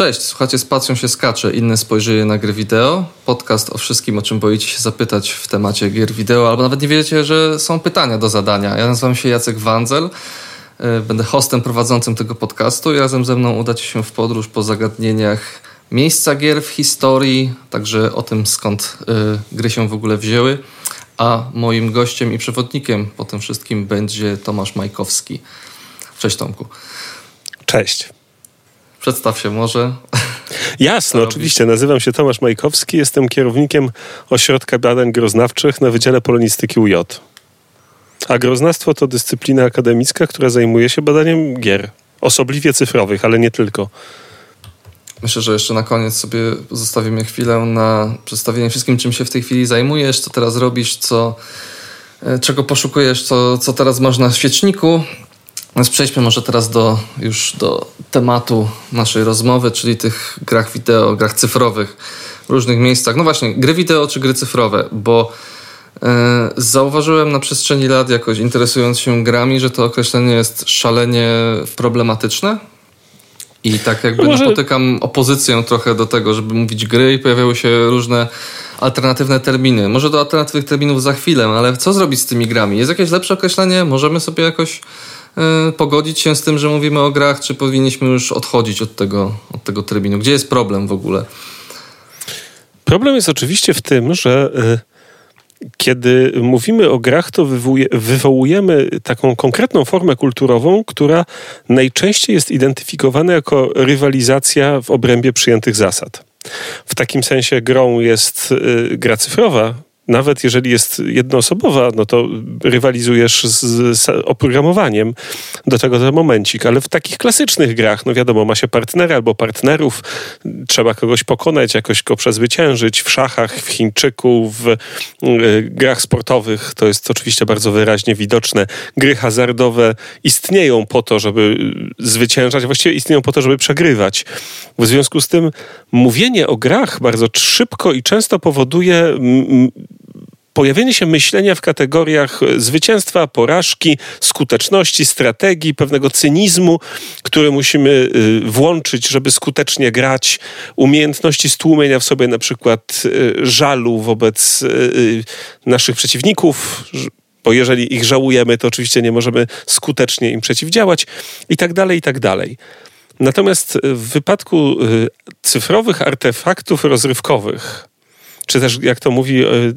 Cześć, słuchacie Spacją się skacze, inne spojrzenie na gry wideo. Podcast o wszystkim, o czym boicie się zapytać w temacie gier wideo, albo nawet nie wiecie, że są pytania do zadania. Ja nazywam się Jacek Wandzel, e, będę hostem prowadzącym tego podcastu i razem ze mną udacie się w podróż po zagadnieniach miejsca gier w historii, także o tym skąd y, gry się w ogóle wzięły. A moim gościem i przewodnikiem po tym wszystkim będzie Tomasz Majkowski. Cześć Tomku. Cześć. Przedstaw się może. Jasno, oczywiście. Nazywam się Tomasz Majkowski, jestem kierownikiem Ośrodka Badań Groznawczych na Wydziale Polonistyki UJ. A groznawstwo to dyscyplina akademicka, która zajmuje się badaniem gier. Osobliwie cyfrowych, ale nie tylko. Myślę, że jeszcze na koniec sobie zostawimy chwilę na przedstawienie wszystkim, czym się w tej chwili zajmujesz, co teraz robisz, co, e, czego poszukujesz, co, co teraz masz na świeczniku. Więc przejdźmy może teraz do, już do tematu naszej rozmowy, czyli tych grach wideo, grach cyfrowych w różnych miejscach. No właśnie, gry wideo czy gry cyfrowe, bo e, zauważyłem na przestrzeni lat, jakoś interesując się grami, że to określenie jest szalenie problematyczne. I tak jakby Może... napotykam opozycję trochę do tego, żeby mówić gry i pojawiały się różne alternatywne terminy. Może do alternatywnych terminów za chwilę, ale co zrobić z tymi grami? Jest jakieś lepsze określenie? Możemy sobie jakoś pogodzić się z tym, że mówimy o grach, czy powinniśmy już odchodzić od tego, od tego terminu? Gdzie jest problem w ogóle? Problem jest oczywiście w tym, że e, kiedy mówimy o grach, to wywołujemy taką konkretną formę kulturową, która najczęściej jest identyfikowana jako rywalizacja w obrębie przyjętych zasad. W takim sensie grą jest e, gra cyfrowa, nawet jeżeli jest jednoosobowa, no to rywalizujesz z, z oprogramowaniem do tego ten momencik, ale w takich klasycznych grach, no wiadomo, ma się partnera albo partnerów, trzeba kogoś pokonać, jakoś go przezwyciężyć w szachach, w Chińczyku, w y, grach sportowych, to jest oczywiście bardzo wyraźnie widoczne. Gry hazardowe istnieją po to, żeby zwyciężać, właściwie istnieją po to, żeby przegrywać. W związku z tym mówienie o grach bardzo szybko i często powoduje pojawienie się myślenia w kategoriach zwycięstwa, porażki, skuteczności, strategii, pewnego cynizmu, który musimy y, włączyć, żeby skutecznie grać, umiejętności stłumienia w sobie na przykład y, żalu wobec naszych przeciwników, bo jeżeli ich żałujemy, to oczywiście nie możemy skutecznie im przeciwdziałać i tak dalej, i tak dalej. Natomiast w wypadku cyfrowych artefaktów rozrywkowych, czy też jak to mówi e, e,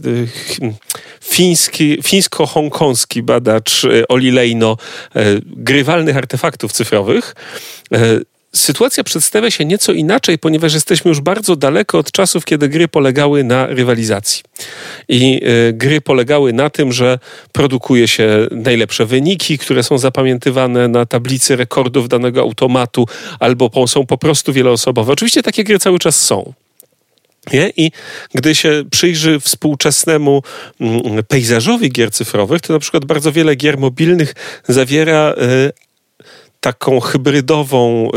fiński, fińsko-hongkoński badacz e, Oli Lejno, grywalnych artefaktów cyfrowych, sytuacja przedstawia się nieco inaczej, ponieważ jesteśmy już bardzo daleko od czasów, kiedy gry polegały na rywalizacji. I gry polegały na tym, że produkuje się najlepsze wyniki, które są zapamiętywane na tablicy rekordów danego automatu, albo są po prostu wieloosobowe. Oczywiście takie gry cały czas są. Nie? I gdy się przyjrzy współczesnemu mm, pejzażowi gier cyfrowych, to na przykład bardzo wiele gier mobilnych zawiera e, taką hybrydową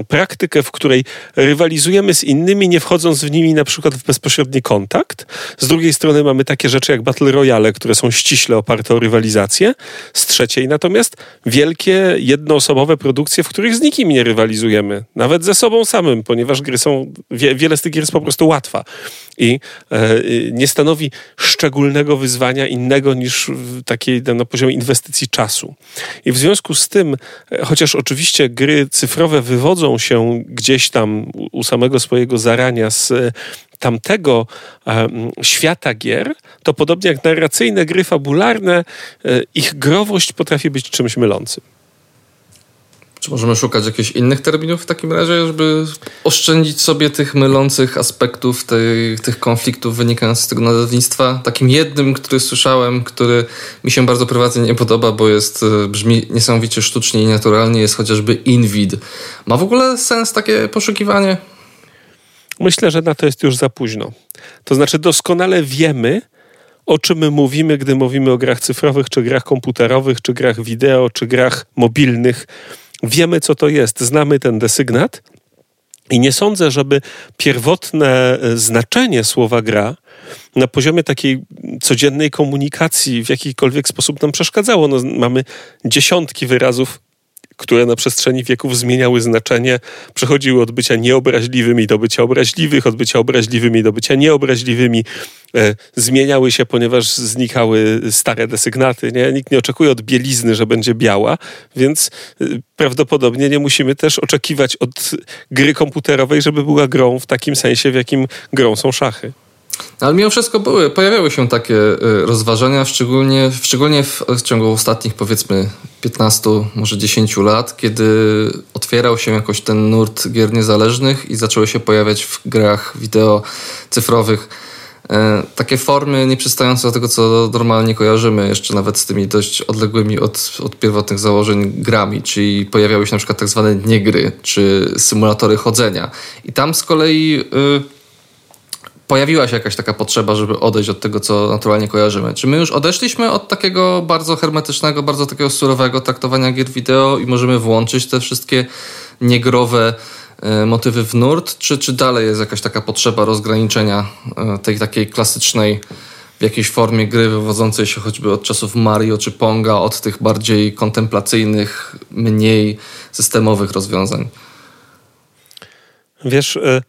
y, praktykę, w której rywalizujemy z innymi, nie wchodząc w nimi na przykład w bezpośredni kontakt. Z drugiej strony mamy takie rzeczy jak Battle Royale, które są ściśle oparte o rywalizację. Z trzeciej natomiast wielkie, jednoosobowe produkcje, w których z nikim nie rywalizujemy. Nawet ze sobą samym, ponieważ gry są, wie, wiele z tych gier jest po prostu łatwa i e, nie stanowi szczególnego wyzwania innego niż takiej na poziomie inwestycji czasu. I w związku z tym e, chociaż oczywiście gry cyfrowe wywodzą się gdzieś tam u samego swojego zarania z e, tamtego um, świata gier, to podobnie jak narracyjne gry fabularne, ich growość potrafi być czymś mylącym. Czy możemy szukać jakichś innych terminów w takim razie, żeby oszczędzić sobie tych mylących aspektów, tych, tych konfliktów wynikających z tego nazewnictwa? Takim jednym, który słyszałem, który mi się bardzo prywatnie nie podoba, bo jest, e, brzmi niesamowicie sztucznie i naturalnie, jest chociażby Invid. Ma w ogóle sens takie poszukiwanie? Myślę, że na to jest już za późno. To znaczy doskonale wiemy, o czym my mówimy, gdy mówimy o grach cyfrowych, czy grach komputerowych, czy grach wideo, czy grach mobilnych Wiemy, co to jest, znamy ten desygnat. I nie sądzę, żeby pierwotne e, znaczenie słowa gra na poziomie takiej codziennej komunikacji w jakikolwiek sposób nam przeszkadzało. No, mamy dziesiątki wyrazów które na przestrzeni wieków zmieniały znaczenie, przechodziły od bycia nieobraźliwymi do bycia obraźliwych, od bycia obraźliwymi do bycia nieobraźliwymi, e, zmieniały się, ponieważ znikały stare desygnaty. Nie? Nikt nie oczekuje od bielizny, że będzie biała, więc e, prawdopodobnie nie musimy też oczekiwać od gry komputerowej, żeby była grą w takim sensie, w jakim grą są szachy. Ale mimo wszystko były, pojawiały się takie y, rozważania, szczególnie, szczególnie w, ciągu ostatnich powiedzmy 15, może 10 lat, kiedy otwierał się jakoś ten nurt gier niezależnych i zaczęły się pojawiać w grach wideo cyfrowych e, takie formy nieprzystające do tego, co normalnie kojarzymy, jeszcze nawet z tymi dość odległymi od, od pierwotnych założeń grami, czyli pojawiały się na przykład tak zwane niegry, czy symulatory chodzenia. I tam z kolei... Y, pojawiła się jakaś taka potrzeba, żeby odejść od tego, co naturalnie kojarzymy. Czy my już odeszliśmy od takiego bardzo hermetycznego, bardzo takiego surowego traktowania gier wideo i możemy włączyć te wszystkie niegrowe e, motywy w nurt, czy, czy dalej jest jakaś taka potrzeba rozgraniczenia e, tej takiej klasycznej w jakiejś formie gry wywodzącej się choćby od czasów Mario czy Ponga, od tych bardziej kontemplacyjnych, mniej systemowych rozwiązań? Wiesz, y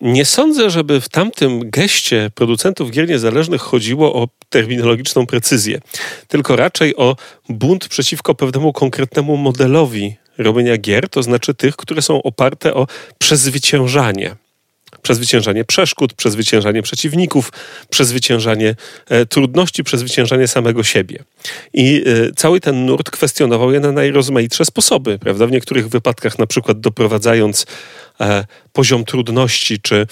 nie sądzę, żeby w tamtym geście producentów gier niezależnych chodziło o terminologiczną precyzję, tylko raczej o bunt przeciwko pewnemu konkretnemu modelowi robienia gier, to znaczy tych, które są oparte o przezwyciężanie przezwyciężanie przeszkód, przezwyciężanie przeciwników, przezwyciężanie e, trudności, przezwyciężanie samego siebie. I e, cały ten nurt kwestionował je na najrozmaitsze sposoby, prawda? W niektórych wypadkach na przykład doprowadzając e, poziom trudności, czy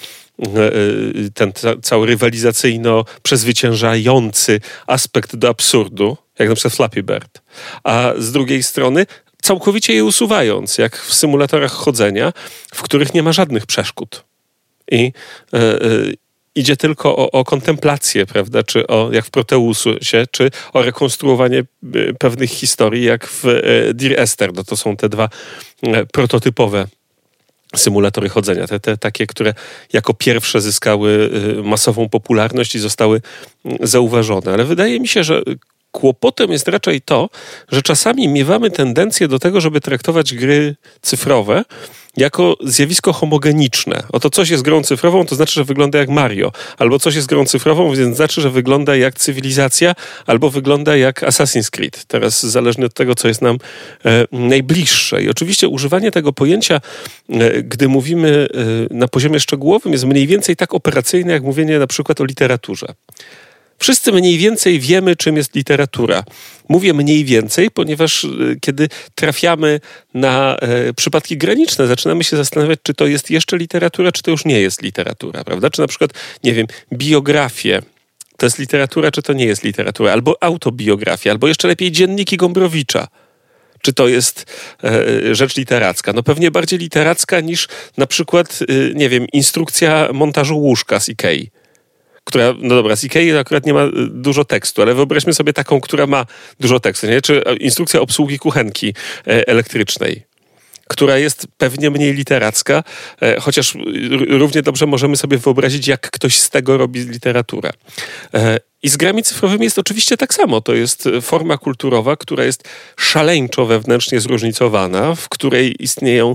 ten cały rywalizacyjno-przezwyciężający aspekt do absurdu, jak na przykład Flappy Bird. A z drugiej strony całkowicie je usuwając, jak w symulatorach chodzenia, w których nie ma żadnych przeszkód i e, e, idzie tylko o, o, kontemplację, prawda, czy o, jak w Proteusie, czy o rekonstruowanie e, pewnych historii, jak w Dear Esther. No to są te dwa prototypowe symulatory chodzenia, te, te takie, które jako pierwsze zyskały masową popularność i zostały zauważone. Ale wydaje mi się, że kłopotem jest raczej to, że czasami miewamy tendencję do tego, żeby traktować gry cyfrowe jako zjawisko homogeniczne. Oto coś jest grą cyfrową, to znaczy, że wygląda jak Mario, albo coś jest grą cyfrową, więc znaczy, że wygląda jak cywilizacja, albo wygląda jak Assassin's Creed. Teraz zależnie od tego, co jest nam e, najbliższe. I oczywiście używanie tego pojęcia, e, gdy mówimy e, na poziomie szczegółowym, jest mniej więcej tak operacyjne, jak mówienie na przykład o literaturze. Wszyscy mniej więcej wiemy, czym jest literatura. Mówię mniej więcej, ponieważ e, kiedy trafiamy na e, przypadki graniczne, zaczynamy się zastanawiać, czy to jest jeszcze literatura, czy to już nie jest literatura, prawda? Czy na przykład, nie wiem, biografię to jest literatura, czy to nie jest literatura, albo autobiografia, albo jeszcze lepiej dzienniki Gombrowicza czy to jest e, rzecz literacka? No pewnie bardziej literacka niż na przykład, e, nie wiem, instrukcja montażu łóżka z Ikei która, no dobra, z Ikei akurat nie ma y, dużo tekstu, ale wyobraźmy sobie taką, która ma dużo tekstu, nie? Czy e, instrukcja obsługi kuchenki e, elektrycznej która jest pewnie mniej literacka, e, chociaż równie dobrze możemy sobie wyobrazić, jak ktoś z tego robi literaturę. I z grami cyfrowymi jest oczywiście tak samo. To jest forma kulturowa, która jest szaleńczo wewnętrznie zróżnicowana, w której istnieją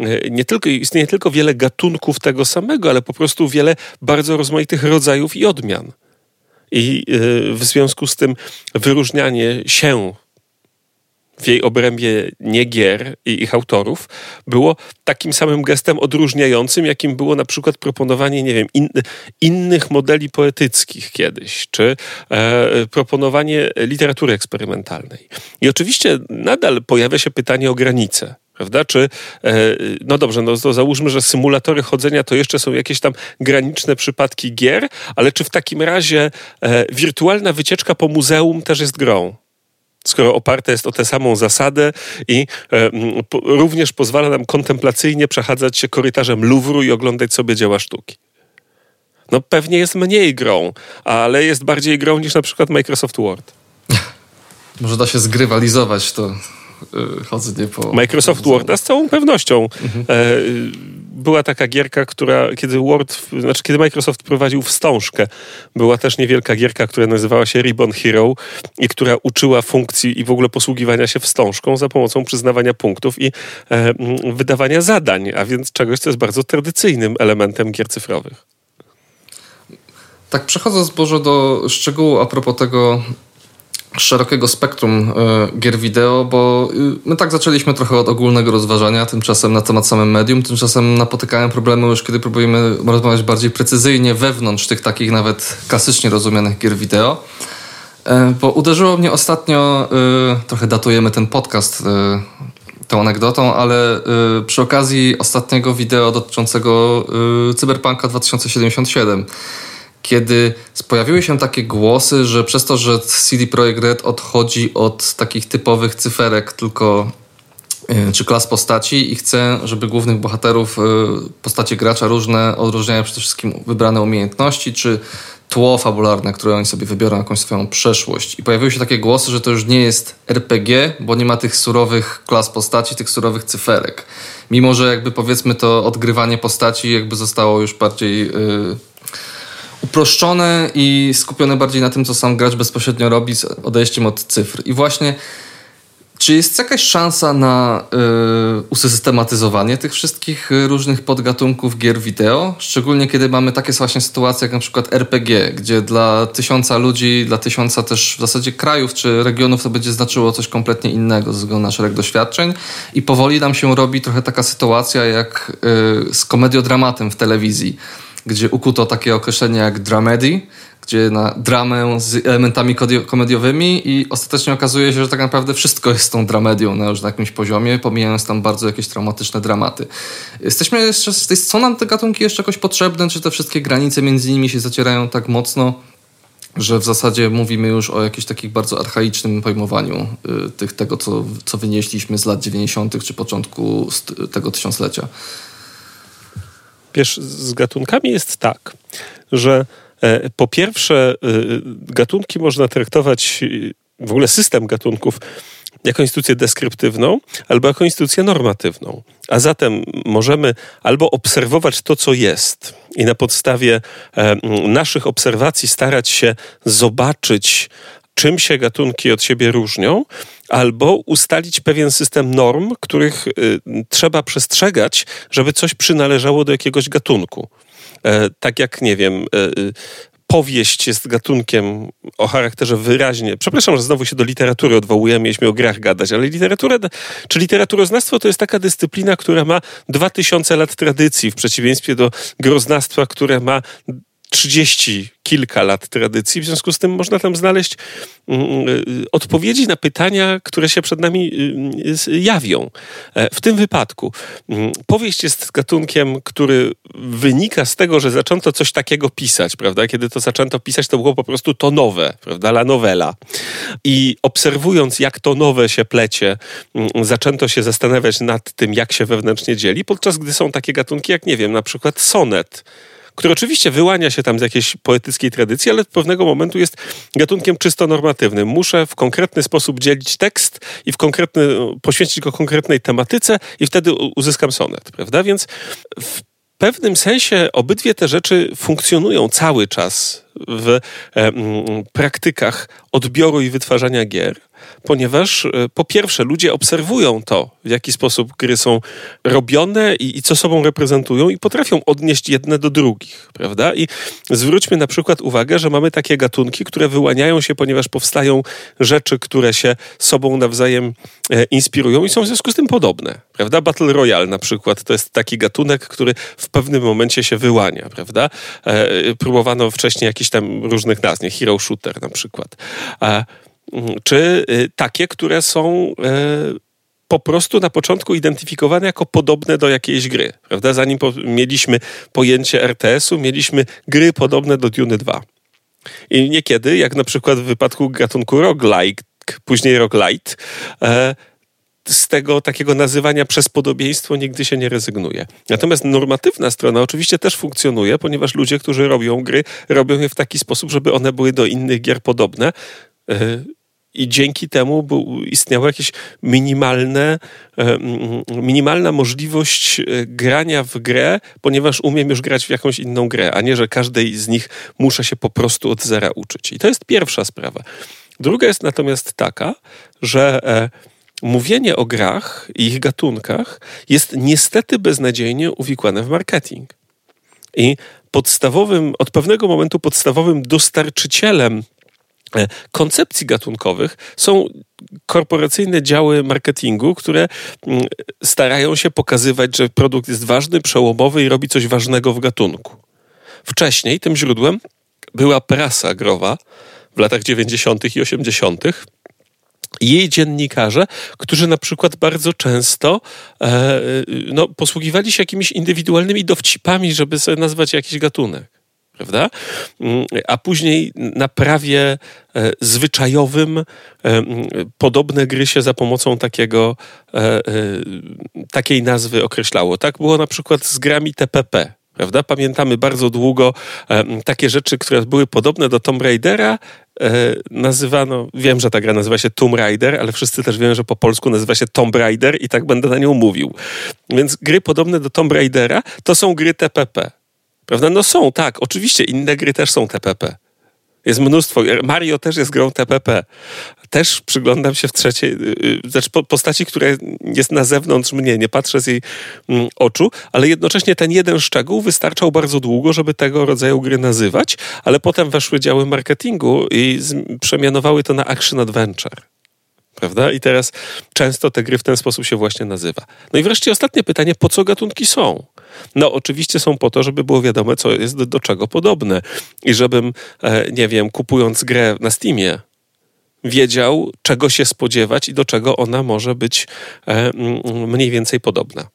e, nie tylko, istnieje tylko wiele gatunków tego samego, ale po prostu wiele bardzo rozmaitych rodzajów i odmian. I e, w związku z tym wyróżnianie się w jej obrębie nie gier i ich autorów było takim samym gestem odróżniającym, jakim było na przykład proponowanie, nie wiem, in, innych modeli poetyckich kiedyś, czy e, proponowanie literatury eksperymentalnej. I oczywiście nadal pojawia się pytanie o granice. Prawda? Czy, e, no dobrze, no to załóżmy, że symulatory chodzenia to jeszcze są jakieś tam graniczne przypadki gier, ale czy w takim razie e, wirtualna wycieczka po muzeum też jest grą? Skoro oparte jest o tę samą zasadę i e, również pozwala nam kontemplacyjnie przechadzać się korytarzem Louvru i oglądać sobie dzieła sztuki. No pewnie jest mniej grą, ale jest bardziej grą niż na przykład Microsoft Word. Może da się zgrywalizować to chodzenie po... Microsoft Worda z całą pewnością. Mhm. E, była taka gierka, która, kiedy Word, znaczy kiedy Microsoft prowadził wstążkę, była też niewielka gierka, która nazywała się Ribbon Hero i która uczyła funkcji i w ogóle posługiwania się wstążką za pomocą przyznawania punktów i e, wydawania zadań, a więc czegoś, co jest bardzo tradycyjnym elementem gier cyfrowych. Tak, przechodząc może do szczegółu a propos tego szerokiego spektrum y, gier wideo, bo y, my tak zaczęliśmy trochę od ogólnego rozważania, tymczasem na temat samym medium, tymczasem napotykałem problemy już, kiedy próbujemy rozmawiać bardziej precyzyjnie wewnątrz tych takich nawet klasycznie rozumianych gier wideo. Y, bo uderzyło mnie ostatnio, trochę datujemy ten podcast tą anegdotą, ale przy okazji ostatniego wideo dotyczącego Cyberpunka 2077 kiedy pojawiły się takie głosy, że przez to, że CD Projekt Red odchodzi od takich typowych cyferek, tylko czy klas postaci i chce, żeby głównych bohaterów, e, postacie gracza różne odróżniają przede wszystkim wybrane umiejętności, czy tło fabularne, które oni sobie wybiorą, jakąś swoją przeszłość. I pojawiły się takie głosy, że to już nie jest RPG, bo nie ma tych surowych klas postaci, tych surowych cyferek. Mimo, że jakby powiedzmy to odgrywanie postaci jakby zostało już bardziej... Yy, uproszczone i skupione bardziej na tym, co sam gracz bezpośrednio robi z odejściem od cyfr. I właśnie czy jest jakaś szansa na y, usystematyzowanie tych wszystkich różnych podgatunków gier wideo? Szczególnie kiedy mamy takie właśnie sytuacje jak na przykład RPG, gdzie dla tysiąca ludzi, dla tysiąca też w zasadzie krajów czy regionów to będzie znaczyło coś kompletnie innego ze względu na szereg doświadczeń i powoli nam się robi trochę taka sytuacja jak y, z komediodramatem w telewizji gdzie ukuto takie określenie jak dramedy, gdzie na dramę z elementami komediowymi i ostatecznie okazuje się, że tak naprawdę wszystko jest tą dramedią na już na jakimś poziomie, pomijając tam bardzo jakieś traumatyczne dramaty. Jesteśmy jeszcze, są nam te gatunki jeszcze jakoś potrzebne, czy te wszystkie granice między nimi się zacierają tak mocno, że w zasadzie mówimy już o jakimś takich bardzo archaicznym pojmowaniu y, tych, tego, co, co wynieśliśmy z lat 90. czy początku tego tysiąclecia. Wiesz, z gatunkami jest tak, że e, po pierwsze, e, gatunki można traktować, e, w ogóle system gatunków, jako instytucję deskryptywną albo jako instytucję normatywną. A zatem możemy albo obserwować to, co jest i na podstawie naszych obserwacji starać się zobaczyć czym się gatunki od siebie różnią, albo ustalić pewien system norm, których y, trzeba przestrzegać, żeby coś przynależało do jakiegoś gatunku. E, tak jak, nie wiem, e, y, powieść jest gatunkiem o charakterze wyraźnie. Przepraszam, że znowu się do literatury odwołujemy, mieliśmy o grach gadać, ale literatura, czy literaturoznawstwo to jest taka dyscyplina, która ma 2000 lat tradycji, w przeciwieństwie do groznawstwa, które ma 30 kilka lat tradycji, w związku z tym można tam znaleźć mm, y, odpowiedzi na pytania, które się przed nami y, jawią. E, w tym wypadku mm, powieść jest gatunkiem, który wynika z tego, że zaczęto coś takiego pisać, prawda? Kiedy to zaczęto pisać, to było po prostu to nowe, prawda? La novela. I obserwując, jak to nowe się plecie, mm, zaczęto się zastanawiać nad tym, jak się wewnętrznie dzieli, podczas gdy są takie gatunki, jak nie wiem, na przykład sonet, który oczywiście wyłania się tam z jakiejś poetyckiej tradycji, ale od pewnego momentu jest gatunkiem czysto normatywnym. Muszę w konkretny sposób dzielić tekst i w konkretny, poświęcić go konkretnej tematyce i wtedy uzyskam sonet, prawda? Więc w pewnym sensie obydwie te rzeczy funkcjonują cały czas w e, praktykach odbioru i wytwarzania gier ponieważ e, po pierwsze ludzie obserwują to, w jaki sposób gry są robione i, i, co sobą reprezentują i potrafią odnieść jedne do drugich, prawda? I zwróćmy na przykład uwagę, że mamy takie gatunki, które wyłaniają się, ponieważ powstają rzeczy, które się sobą nawzajem e, inspirują i są w związku z tym podobne, prawda? Battle Royale na przykład to jest taki gatunek, który w pewnym momencie się wyłania, prawda? Próbowano wcześniej jakichś tam różnych nazw, nie? Hero Shooter na przykład. E, czy y, takie, które są e, po prostu na początku identyfikowane jako podobne do jakiejś gry. Prawda? Zanim po, mieliśmy pojęcie RTS-u, mieliśmy gry podobne do Dune 2. I niekiedy, jak na przykład w wypadku gatunku roguelike, później roguelite, e, z tego takiego nazywania przez podobieństwo nigdy się nie rezygnuje. Natomiast normatywna strona oczywiście też funkcjonuje, ponieważ ludzie, którzy robią gry, robią je w taki sposób, żeby one były do innych gier podobne. E, i dzięki temu był, istniało jakieś minimalne, e, minimalna możliwość e, grania w grę, ponieważ umiem już grać w jakąś inną grę, a nie, że każdej z nich muszę się po prostu od zera uczyć. I to jest pierwsza sprawa. Druga jest natomiast taka, że mówienie o grach i ich gatunkach jest niestety beznadziejnie uwikłane w marketing. I podstawowym, od pewnego momentu podstawowym dostarczycielem E, koncepcji gatunkowych są korporacyjne działy marketingu, które mm, starają się pokazywać, że produkt jest ważny, przełomowy i robi coś ważnego w gatunku. Wcześniej tym źródłem była prasa growa w latach 90. i 80. Jej dziennikarze, którzy na przykład bardzo często e, no, posługiwali się jakimiś indywidualnymi dowcipami, żeby sobie nazwać jakiś gatunek prawda? Mm, a później na prawie e, zwyczajowym e, podobne gry się za pomocą takiego, e, takiej nazwy określało. Tak było na przykład z grami TPP. Prawda? Pamiętamy bardzo długo takie rzeczy, które były podobne do Tomb Raidera, nazywano, wiem, że ta gra nazywa się Tomb Raider, ale wszyscy też wiemy, że po polsku nazywa się Tomb Raider i tak będę na nią mówił. Więc gry podobne do Tomb Raidera to są gry TPP. Prawda? No są, tak. Oczywiście inne gry też są TPP. Jest mnóstwo. Mario też jest grą TPP. Też przyglądam się w trzeciej, y, y, znaczy postaci, która jest na zewnątrz mnie, nie patrzę z jej mm, oczu, ale jednocześnie ten jeden szczegół wystarczał bardzo długo, żeby tego rodzaju gry nazywać, ale potem weszły działy marketingu i przemianowały to na action adventure prawda? I teraz często te gry w ten sposób się właśnie nazywa. No i wreszcie ostatnie pytanie, po co gatunki są? No oczywiście są po to, żeby było wiadome, co jest do, do czego podobne i żebym, e, nie wiem, kupując grę na Steamie, wiedział, czego się spodziewać i do czego ona może być e, mniej więcej podobna.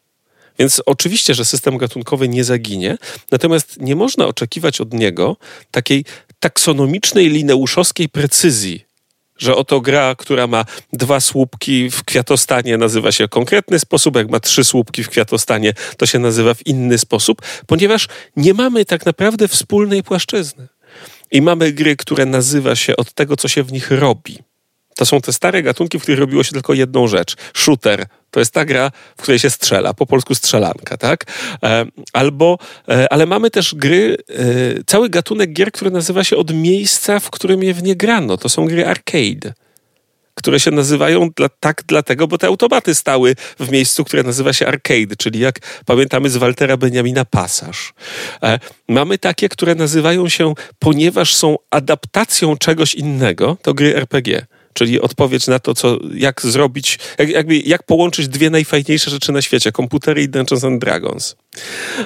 Więc oczywiście, że system gatunkowy nie zaginie, natomiast nie można oczekiwać od niego takiej taksonomicznej, lineuszowskiej precyzji że oto gra, która ma dwa słupki w kwiatostanie, nazywa się w konkretny sposób, jak ma trzy słupki w kwiatostanie, to się nazywa w inny sposób, ponieważ nie mamy tak naprawdę wspólnej płaszczyzny. I mamy gry, które nazywa się od tego, co się w nich robi. To są te stare gatunki, w których robiło się tylko jedną rzecz. Shooter, to jest ta gra, w której się strzela, po polsku strzelanka, tak? E, albo, e, ale mamy też gry, e, cały gatunek gier, który nazywa się od miejsca, w którym je w nie grano. To są gry arcade które się nazywają dla, tak dlatego, bo te automaty stały w miejscu, które nazywa się arcade, czyli jak pamiętamy z Waltera Benjamina Pasaż. E, mamy takie, które nazywają się, ponieważ są adaptacją czegoś innego, to gry RPG czyli odpowiedź na to, co, jak zrobić, jak, jakby, jak połączyć dwie najfajniejsze rzeczy na świecie, komputery i Dungeons and Dragons.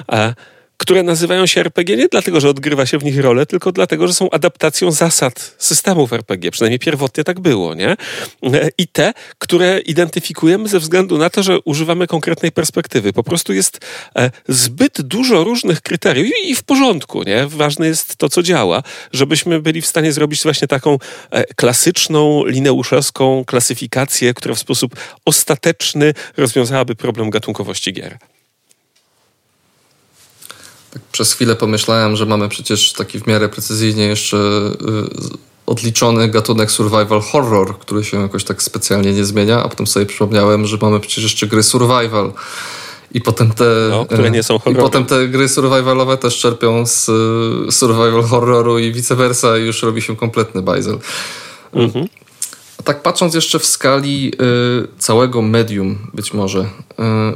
A, które nazywają się RPG nie dlatego, że odgrywa się w nich rolę, tylko dlatego, że są adaptacją zasad systemów RPG. Przynajmniej pierwotnie tak było, nie? I te, które identyfikujemy ze względu na to, że używamy konkretnej perspektywy. Po prostu jest e, zbyt dużo różnych kryteriów i w porządku, nie? Ważne jest to, co działa, żebyśmy byli w stanie zrobić właśnie taką e, klasyczną, lineuszowską klasyfikację, która w sposób ostateczny rozwiązałaby problem gatunkowości gier. Tak przez chwilę pomyślałem, że mamy przecież taki w miarę precyzyjnie jeszcze y, odliczony gatunek survival horror, który się jakoś tak specjalnie nie zmienia, a potem sobie przypomniałem, że mamy przecież jeszcze gry survival. I potem te, no, które nie są. I potem te gry survivalowe też czerpią z y, survival horroru i vice versa i już robi się kompletny bajzel. Mhm tak patrząc jeszcze w skali y, całego medium, być może, y,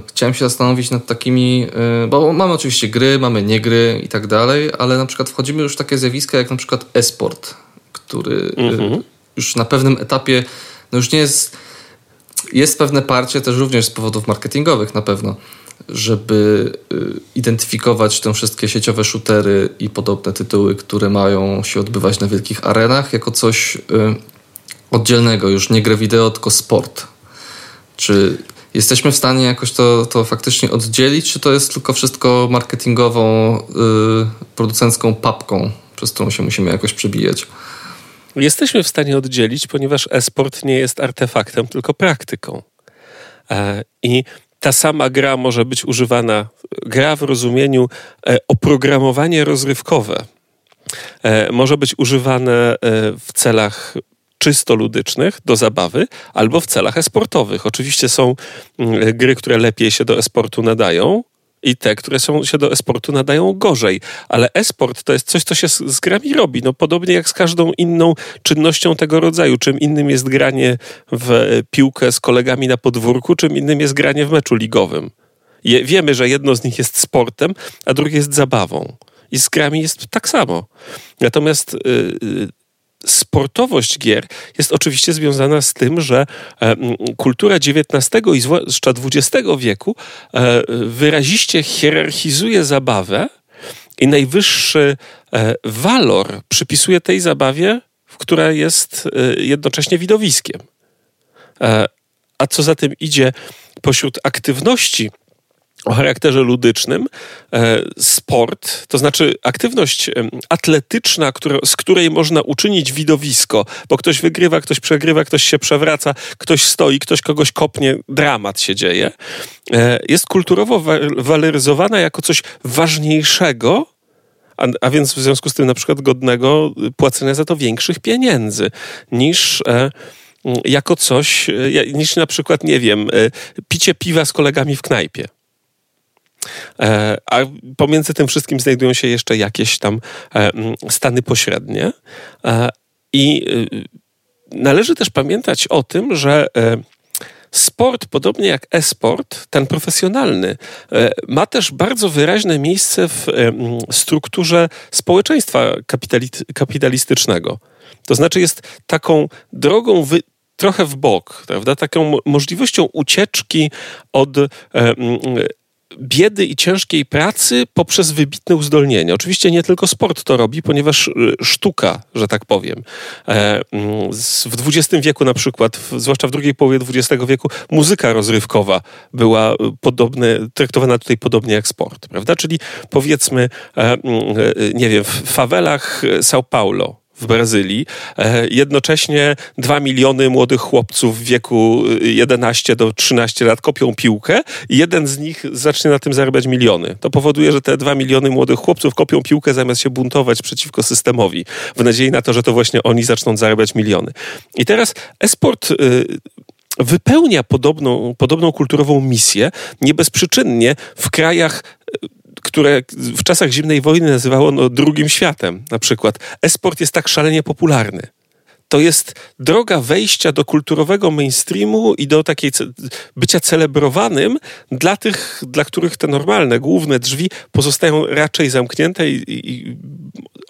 chciałem się zastanowić nad takimi, y, bo mamy oczywiście gry, mamy niegry i tak dalej, ale na przykład wchodzimy już w takie zjawiska jak na przykład e-sport, który mhm. już na pewnym etapie, no już nie jest, jest pewne parcie też również z powodów marketingowych na pewno, żeby y, identyfikować te wszystkie sieciowe shootery i podobne tytuły, które mają się odbywać na wielkich arenach, jako coś y, oddzielnego, już nie grę wideo, tylko sport. Czy jesteśmy w stanie jakoś to, to faktycznie oddzielić, czy to jest tylko wszystko marketingową, yy, producencką papką, przez którą się musimy jakoś przebijać? Jesteśmy w stanie oddzielić, ponieważ e-sport nie jest artefaktem, tylko praktyką. E, I ta sama gra może być używana, gra w rozumieniu e, oprogramowanie rozrywkowe, e, może być używane w celach czysto ludycznych, do zabawy, albo w celach esportowych. Oczywiście są mm, gry, które lepiej się do esportu nadają, i te, które są, się do esportu nadają gorzej. Ale esport to jest coś, co się z, z, grami robi. No, podobnie jak z każdą inną czynnością tego rodzaju. Czym innym jest granie w piłkę z kolegami na podwórku, czym innym jest granie w meczu ligowym. Je, wiemy, że jedno z nich jest sportem, a drugie jest zabawą. I z grami jest tak samo. Natomiast yy, sportowość gier jest oczywiście związana z tym, że e, kultura XIX i zwłaszcza XX wieku e, wyraziście hierarchizuje zabawę i najwyższy e, walor przypisuje tej zabawie, która jest jednocześnie widowiskiem. A co za tym idzie, pośród aktywności o charakterze ludycznym, e, sport, to znaczy aktywność atletyczna, z której można uczynić widowisko, bo ktoś wygrywa, ktoś przegrywa, ktoś się przewraca, ktoś stoi, ktoś kogoś kopnie, dramat się dzieje, e, jest kulturowo waloryzowana jako coś ważniejszego, a, a, więc w związku z tym na przykład godnego płacenia za to większych pieniędzy niż e, jako coś, niż na przykład, nie wiem, picie piwa z kolegami w knajpie. E, a pomiędzy tym wszystkim znajdują się jeszcze jakieś tam e, stany pośrednie. E, I należy też pamiętać o tym, że sport, podobnie jak e-sport, ten profesjonalny, ma też bardzo wyraźne miejsce w strukturze społeczeństwa kapitalistycznego. To znaczy jest taką drogą wy, trochę w bok, prawda? taką możliwością ucieczki od biedy i ciężkiej pracy poprzez wybitne uzdolnienie. Oczywiście nie tylko sport to robi, ponieważ y, sztuka, że tak powiem. E, w XX wieku na przykład, zwłaszcza w drugiej połowie XX wieku, muzyka rozrywkowa była y, podobne, traktowana tutaj podobnie jak sport, prawda? Czyli powiedzmy, e, mm, e, nie wiem, w fawelach São Paulo, w Brazylii. E, jednocześnie dwa miliony młodych chłopców w wieku 11 e, do 13 lat kopią piłkę i jeden z nich zacznie na tym zarabiać miliony. To powoduje, że te dwa miliony młodych chłopców kopią piłkę zamiast się buntować przeciwko systemowi, w nadziei na to, że to właśnie oni zaczną zarabiać miliony. I teraz esport y, wypełnia podobną, podobną kulturową misję nie bezprzyczynnie w krajach które w czasach zimnej wojny nazywało no, drugim światem. Na przykład esport jest tak szalenie popularny to jest droga wejścia do kulturowego mainstreamu i do takiej bycia celebrowanym dla tych, dla których te normalne, główne drzwi pozostają raczej zamknięte i, i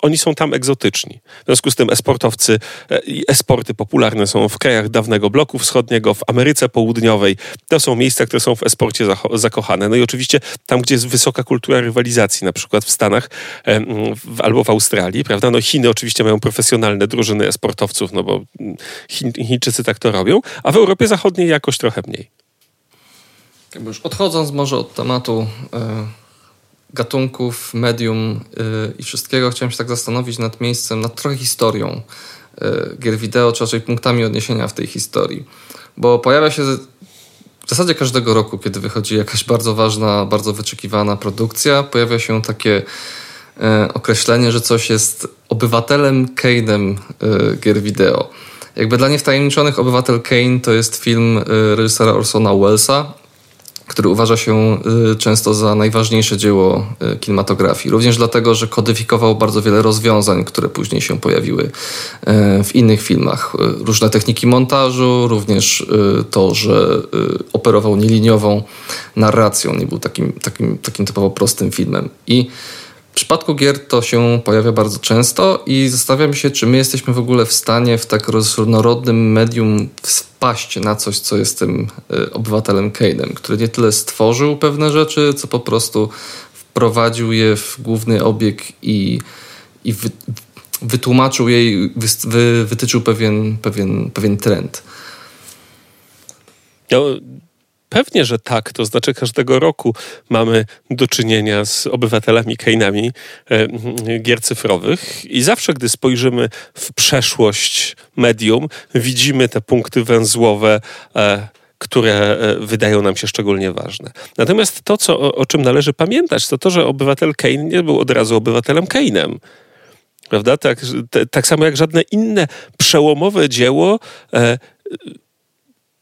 oni są tam egzotyczni. W związku z tym esportowcy e, i esporty popularne są w krajach dawnego bloku wschodniego, w Ameryce Południowej. To są miejsca, które są w esporcie zakochane. No i oczywiście tam, gdzie jest wysoka kultura rywalizacji, na przykład w Stanach albo w Australii, prawda? No Chiny oczywiście mają profesjonalne drużyny esportowców, no bo Chińczycy tak to robią, a w Europie Zachodniej jakoś trochę mniej. Jakby już odchodząc może od tematu e, gatunków, medium e, i wszystkiego, chciałem się tak zastanowić nad miejscem, nad trochę historią e, gier wideo, czy raczej punktami odniesienia w tej historii. Bo pojawia się w zasadzie każdego roku, kiedy wychodzi jakaś bardzo ważna, bardzo wyczekiwana produkcja, pojawia się takie określenie, że coś jest obywatelem Kane'em e, gier wideo. Jakby dla niewtajemniczonych Obywatel Kane to jest film e, reżysera Orsona Wellesa, który uważa się często za najważniejsze dzieło kinematografii. Również dlatego, że kodyfikował bardzo wiele rozwiązań, które później się pojawiły w innych filmach. Różne techniki montażu, również to, że operował nieliniową narracją, nie był takim, takim, takim typowo prostym filmem. I w przypadku gier to się pojawia bardzo często i zastanawiam się, czy my jesteśmy w ogóle w stanie w tak różnorodnym medium spaść na coś, co jest tym y, obywatelem Kane'em, który nie tyle stworzył pewne rzeczy, co po prostu wprowadził je w główny obieg i, i wy, wytłumaczył je wy, wy, wytyczył pewien, pewien, pewien trend. No, Pewnie, że tak. To znaczy, każdego roku mamy do czynienia z obywatelami Kejnami e, gier cyfrowych, i zawsze, gdy spojrzymy w przeszłość medium, widzimy te punkty węzłowe. E, które e, wydają nam się szczególnie ważne. Natomiast to, co, o, czym należy pamiętać, to to, że obywatel Kane nie był od razu obywatelem Kane'em Prawda? Tak, tak samo jak żadne inne przełomowe dzieło. E,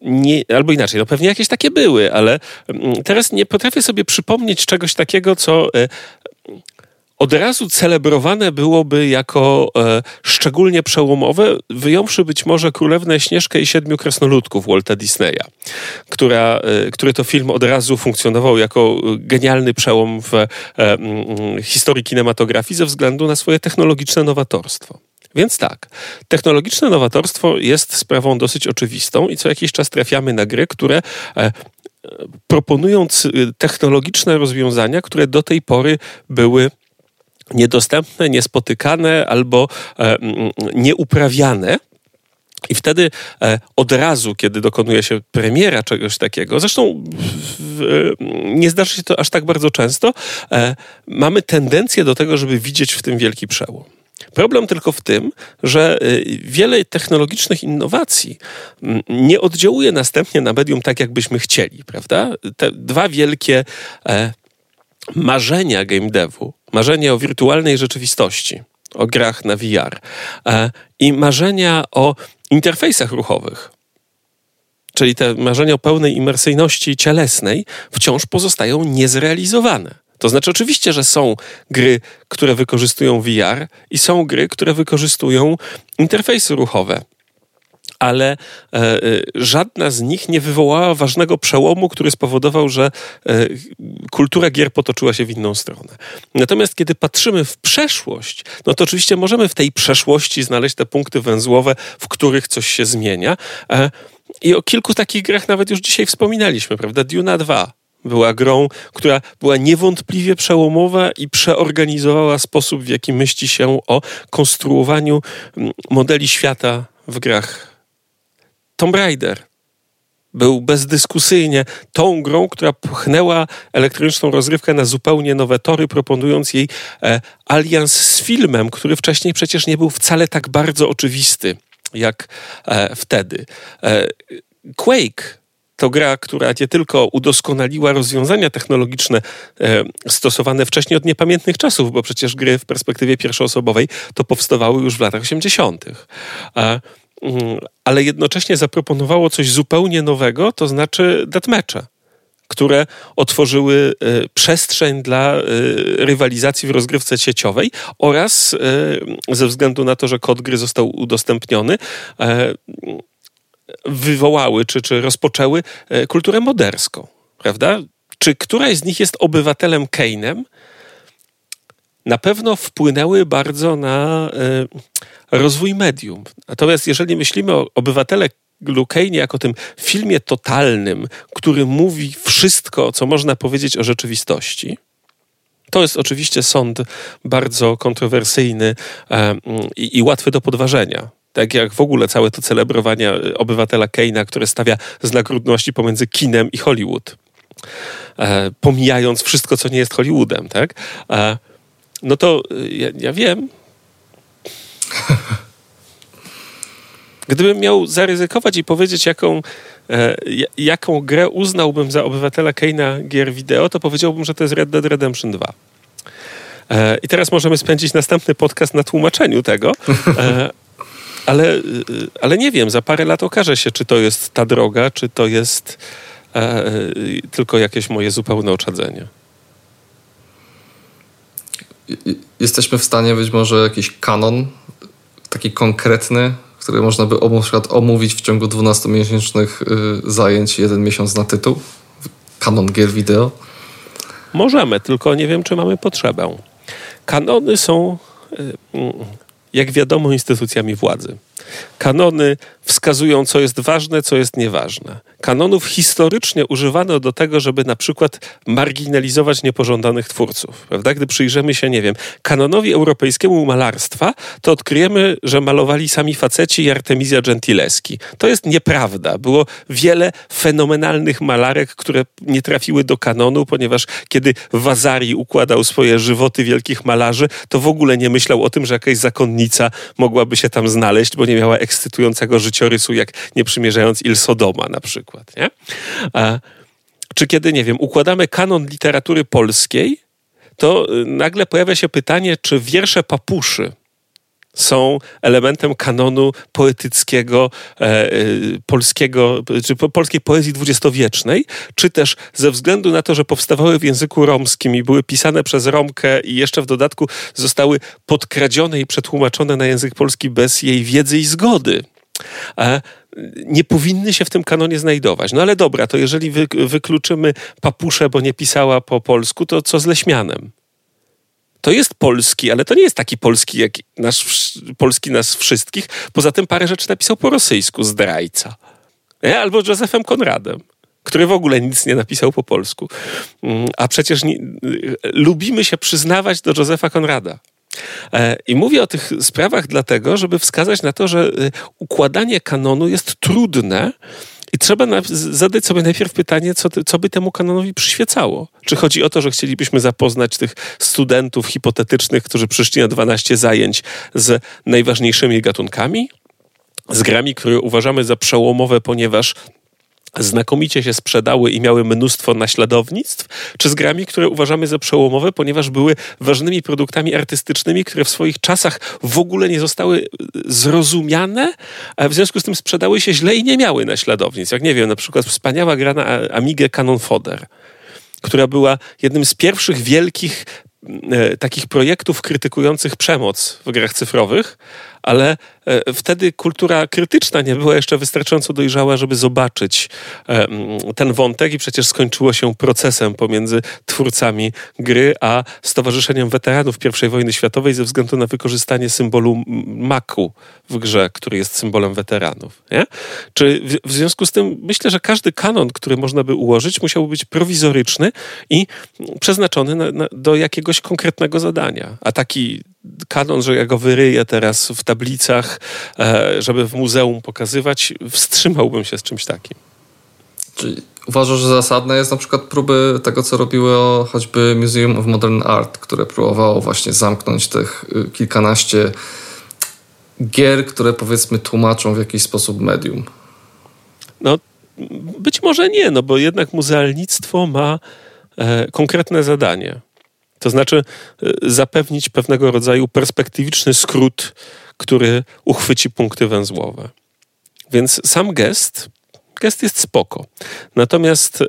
nie, albo inaczej, no pewnie jakieś takie były, ale mm, teraz nie potrafię sobie przypomnieć czegoś takiego, co e, od razu celebrowane byłoby jako e, szczególnie przełomowe, wyjąwszy być może Królewnę Śnieżkę i Siedmiu Krasnoludków Walta Disneya, która, e, który to film od razu funkcjonował jako genialny przełom w historii kinematografii ze względu na swoje technologiczne nowatorstwo. Więc tak, technologiczne nowatorstwo jest sprawą dosyć oczywistą i co jakiś czas trafiamy na gry, które e, proponują technologiczne rozwiązania, które do tej pory były niedostępne, niespotykane albo e, nieuprawiane. I wtedy e, od razu, kiedy dokonuje się premiera czegoś takiego, zresztą nie zdarzy się to aż tak bardzo często, mamy tendencję do tego, żeby widzieć w tym wielki przełom. Problem tylko w tym, że wiele technologicznych innowacji nie oddziałuje następnie na medium tak, jakbyśmy chcieli, prawda? Te dwa wielkie marzenia game devu, marzenie o wirtualnej rzeczywistości, o grach na VR e, i marzenia o interfejsach ruchowych, czyli te marzenia o pełnej imersyjności cielesnej, wciąż pozostają niezrealizowane. To znaczy, oczywiście, że są gry, które wykorzystują VR i są gry, które wykorzystują interfejsy ruchowe ale e, e, żadna z nich nie wywołała ważnego przełomu, który spowodował, że e, kultura gier potoczyła się w inną stronę. Natomiast kiedy patrzymy w przeszłość, no to oczywiście możemy w tej przeszłości znaleźć te punkty węzłowe, w których coś się zmienia. I o kilku takich grach nawet już dzisiaj wspominaliśmy, prawda? Duna 2, była grą, która była niewątpliwie przełomowa i przeorganizowała sposób, w jaki myśli się o konstruowaniu modeli świata w grach Tomb Raider był bezdyskusyjnie tą grą, która pchnęła elektroniczną rozrywkę na zupełnie nowe tory, proponując jej e, alians z filmem, który wcześniej przecież nie był wcale tak bardzo oczywisty jak e, wtedy. E, Quake to gra, która nie tylko udoskonaliła rozwiązania technologiczne e, stosowane wcześniej od niepamiętnych czasów, bo przecież gry w perspektywie pierwszoosobowej to powstawały już w latach 80. E, Mhm. ale jednocześnie zaproponowało coś zupełnie nowego, to znaczy deathmatche które otworzyły e, przestrzeń dla e, rywalizacji w rozgrywce sieciowej oraz ze względu na to, że kod gry został udostępniony, wywołały czy, czy rozpoczęły kulturę moderską, prawda? Czy któraś z nich jest obywatelem Kane'em? Na pewno wpłynęły bardzo na rozwój medium. Natomiast jeżeli myślimy o obywatele Lukejnie jako tym filmie totalnym, który mówi wszystko, co można powiedzieć o rzeczywistości, to jest oczywiście sąd bardzo kontrowersyjny e, i, i łatwy do podważenia. Tak jak w ogóle całe to celebrowanie obywatela Keina, które stawia znak równości pomiędzy kinem i Hollywood. E, pomijając wszystko, co nie jest Hollywoodem, tak? E, no to ja, ja wiem, Gdybym miał zaryzykować i powiedzieć, jaką, e, jaką grę uznałbym za obywatela Keina gier wideo, to powiedziałbym, że to jest Red Dead Redemption 2. E, I teraz możemy spędzić następny podcast na tłumaczeniu tego. Ale, e, ale nie wiem, za parę lat okaże się, czy to jest ta droga, czy to jest e, tylko jakieś moje zupełne oczadzenie jesteśmy w stanie być może jakiś kanon taki konkretny, który można by na przykład omówić w ciągu 12-miesięcznych y, zajęć, jeden miesiąc na tytuł? Kanon gier wideo? Możemy, tylko nie wiem, czy mamy potrzebę. Kanony są, y, mm, jak wiadomo, instytucjami władzy. Kanony wskazują, co jest ważne, co jest nieważne. Kanonów historycznie używano do tego, żeby na przykład marginalizować niepożądanych twórców. Prawda? Gdy przyjrzymy się, nie wiem, kanonowi europejskiemu malarstwa, to odkryjemy, że malowali sami faceci i Artemisia Gentileschi. To jest nieprawda. Było wiele fenomenalnych malarek, które nie trafiły do kanonu, ponieważ kiedy Wazari układał swoje żywoty wielkich malarzy, to w ogóle nie myślał o tym, że jakaś zakonnica mogłaby się tam znaleźć, bo nie miała ekscytującego życiorysu, jak nie przymierzając Il Sodoma na przykład. Nie? A, czy kiedy, nie wiem, układamy kanon literatury polskiej, to y, nagle pojawia się pytanie, czy wiersze papuszy są elementem kanonu poetyckiego e, e, polskiego, czy polskiej poezji dwudziestowiecznej, czy też ze względu na to, że powstawały w języku romskim i były pisane przez Romkę i jeszcze w dodatku zostały podkradzione i przetłumaczone na język polski bez jej wiedzy i zgody. E, nie powinny się w tym kanonie znajdować. No ale dobra, to jeżeli wy, wykluczymy papuszę, bo nie pisała po polsku, to co z Leśmianem? To jest polski, ale to nie jest taki polski jak nasz, polski nas wszystkich. Poza tym parę rzeczy napisał po rosyjsku, zdrajca. Albo Józefem Konradem, który w ogóle nic nie napisał po polsku. Mm, a przecież nie, lubimy się przyznawać do Józefa Konrada. E, I mówię o tych sprawach dlatego, żeby wskazać na to, że y, układanie kanonu jest trudne, i trzeba zadać sobie najpierw pytanie, co, co by temu kanonowi przyświecało. Czy chodzi o to, że chcielibyśmy zapoznać tych studentów hipotetycznych, którzy przyszli na 12 zajęć z najważniejszymi gatunkami? Z grami, które uważamy za przełomowe, ponieważ znakomicie się sprzedały i miały mnóstwo naśladownictw, czy z grami, które uważamy za przełomowe, ponieważ były ważnymi produktami artystycznymi, które w swoich czasach w ogóle nie zostały zrozumiane, a w związku z tym sprzedały się źle i nie miały naśladownictw. Jak nie wiem, na przykład wspaniała gra na Amigę Canon Fodder która była jednym z pierwszych wielkich takich projektów krytykujących przemoc w grach cyfrowych, ale e, wtedy kultura krytyczna nie była jeszcze wystarczająco dojrzała, żeby zobaczyć e, ten wątek i przecież skończyło się procesem pomiędzy twórcami gry a Stowarzyszeniem Weteranów I wojny światowej ze względu na wykorzystanie symbolu maku w grze, który jest symbolem weteranów. Nie? Czy w, związku z tym myślę, że każdy kanon, który można by ułożyć, musiałby być prowizoryczny i przeznaczony na, na, do jakiegoś konkretnego zadania. A taki kanon, że ja go wyryję teraz w tablicach, e, żeby w muzeum pokazywać, wstrzymałbym się z czymś takim. Czyli uważasz, że zasadne jest na przykład próby tego, co robiło choćby Museum of Modern Art, które próbowało właśnie zamknąć tych y, kilkanaście gier, które powiedzmy tłumaczą w jakiś sposób medium? No, być może nie, no bo jednak muzealnictwo ma e, konkretne zadanie. To znaczy e, zapewnić pewnego rodzaju perspektywiczny skrót, który uchwyci punkty węzłowe. Więc sam gest, gest jest spoko. Natomiast e, e,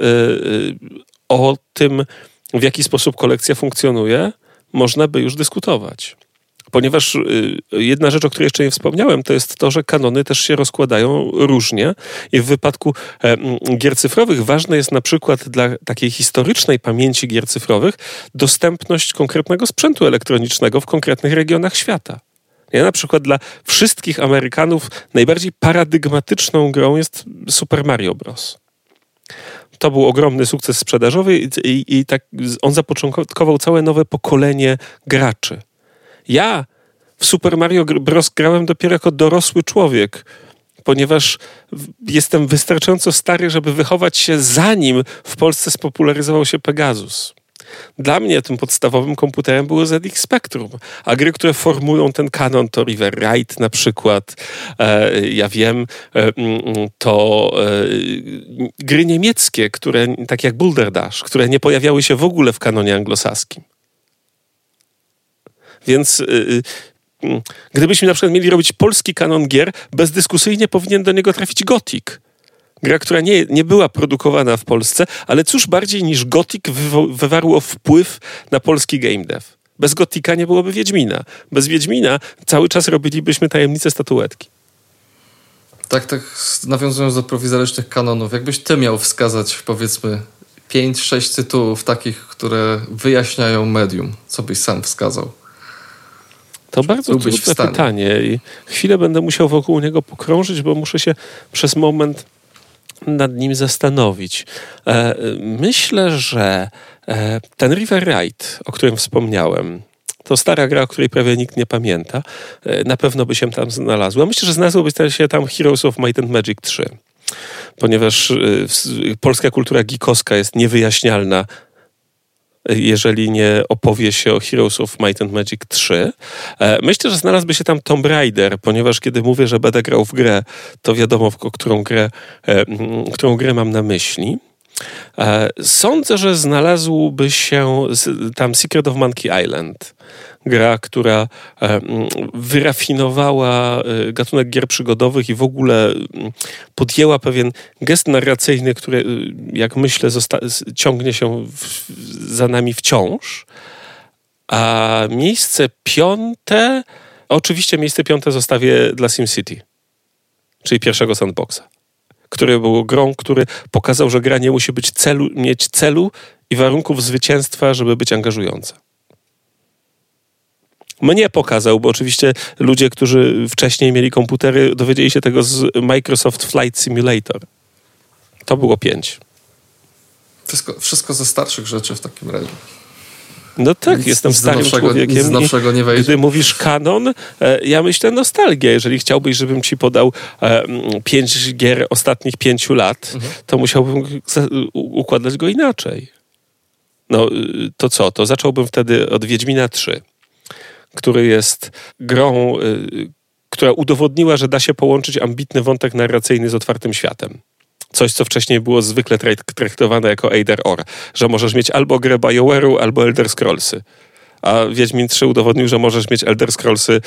o tym, w jaki sposób kolekcja funkcjonuje, można by już dyskutować. Ponieważ y, jedna rzecz, o której jeszcze nie wspomniałem, to jest to, że kanony też się rozkładają różnie i w wypadku e, gier cyfrowych ważne jest na przykład dla takiej historycznej pamięci gier cyfrowych dostępność konkretnego sprzętu elektronicznego w konkretnych regionach świata. Ja na przykład dla wszystkich Amerykanów najbardziej paradygmatyczną grą jest Super Mario Bros. To był ogromny sukces sprzedażowy i, i, i tak on zapoczątkował całe nowe pokolenie graczy. Ja w Super Mario Bros. grałem dopiero jako dorosły człowiek, ponieważ jestem wystarczająco stary, żeby wychować się zanim w Polsce spopularyzował się Pegasus. Dla mnie tym podstawowym komputerem było ZX Spectrum, a gry, które formują ten kanon to River Raid na przykład, e, ja wiem, e, mm, to e, gry niemieckie, które, tak jak Boulder Dash, które nie pojawiały się w ogóle w kanonie anglosaskim. Więc y, y, mm, gdybyśmy na przykład mieli robić polski kanon gier, bezdyskusyjnie powinien do niego trafić Gothic. Gra, która nie, nie była produkowana w Polsce, ale cóż bardziej niż Gothic wywarło wpływ na polski game dev. Bez Gotika nie byłoby Wiedźmina. Bez Wiedźmina cały czas robilibyśmy tajemnice statuetki. Tak, tak, nawiązując do prowizorycznych kanonów, jakbyś ty miał wskazać, powiedzmy, 5-6 tytułów takich, które wyjaśniają medium, co byś sam wskazał? To bardzo trudne pytanie i chwilę będę musiał wokół niego pokrążyć, bo muszę się przez moment nad nim zastanowić. E, myślę, że e, ten River Ride, o którym wspomniałem, to stara gra, o której prawie nikt nie pamięta, e, na pewno by się tam znalazła. Myślę, że znalazłoby się tam Heroes of Might and Magic 3 ponieważ polska kultura geekowska jest niewyjaśnialna jeżeli nie opowie się o Heroes of Might and Magic 3. E, myślę, że znalazłby się tam Tomb Raider, ponieważ kiedy mówię, że będę grał w grę, to wiadomo, którą grę, e, którą grę mam na myśli. E, sądzę, że znalazłby się tam Secret of Monkey Island. Gra, która e, wyrafinowała e, gatunek gier przygodowych i w ogóle podjęła pewien gest narracyjny, który, jak myślę, ciągnie się w, za nami wciąż. A miejsce piąte, oczywiście miejsce piąte zostawię dla SimCity, czyli pierwszego sandboxa który był grą, który pokazał, że gra nie musi być celu, mieć celu i warunków zwycięstwa, żeby być angażująca. Mnie pokazał, bo oczywiście ludzie, którzy wcześniej mieli komputery, dowiedzieli się tego z Microsoft Flight Simulator. To było pięć. Wszystko, wszystko ze starszych rzeczy w takim razie. No tak, nic, jestem nic starym nowszego, człowiekiem. Nic nowszego nie wejdzie. Gdy mówisz kanon, e, ja myślę nostalgię. Jeżeli chciałbyś, żebym ci podał e, pięć gier ostatnich pięciu lat, mhm. to musiałbym układać go inaczej. No y, to co? To zacząłbym wtedy od Wiedźmina 3, który jest grą, y, która udowodniła, że da się połączyć ambitny wątek narracyjny z otwartym światem coś, co wcześniej było zwykle traktowane jako Eider Or, że możesz mieć albo grę BioWare'u, albo Elder Scrollsy. A Wiedźmin 3 udowodnił, że możesz mieć Elder Scrollsy e,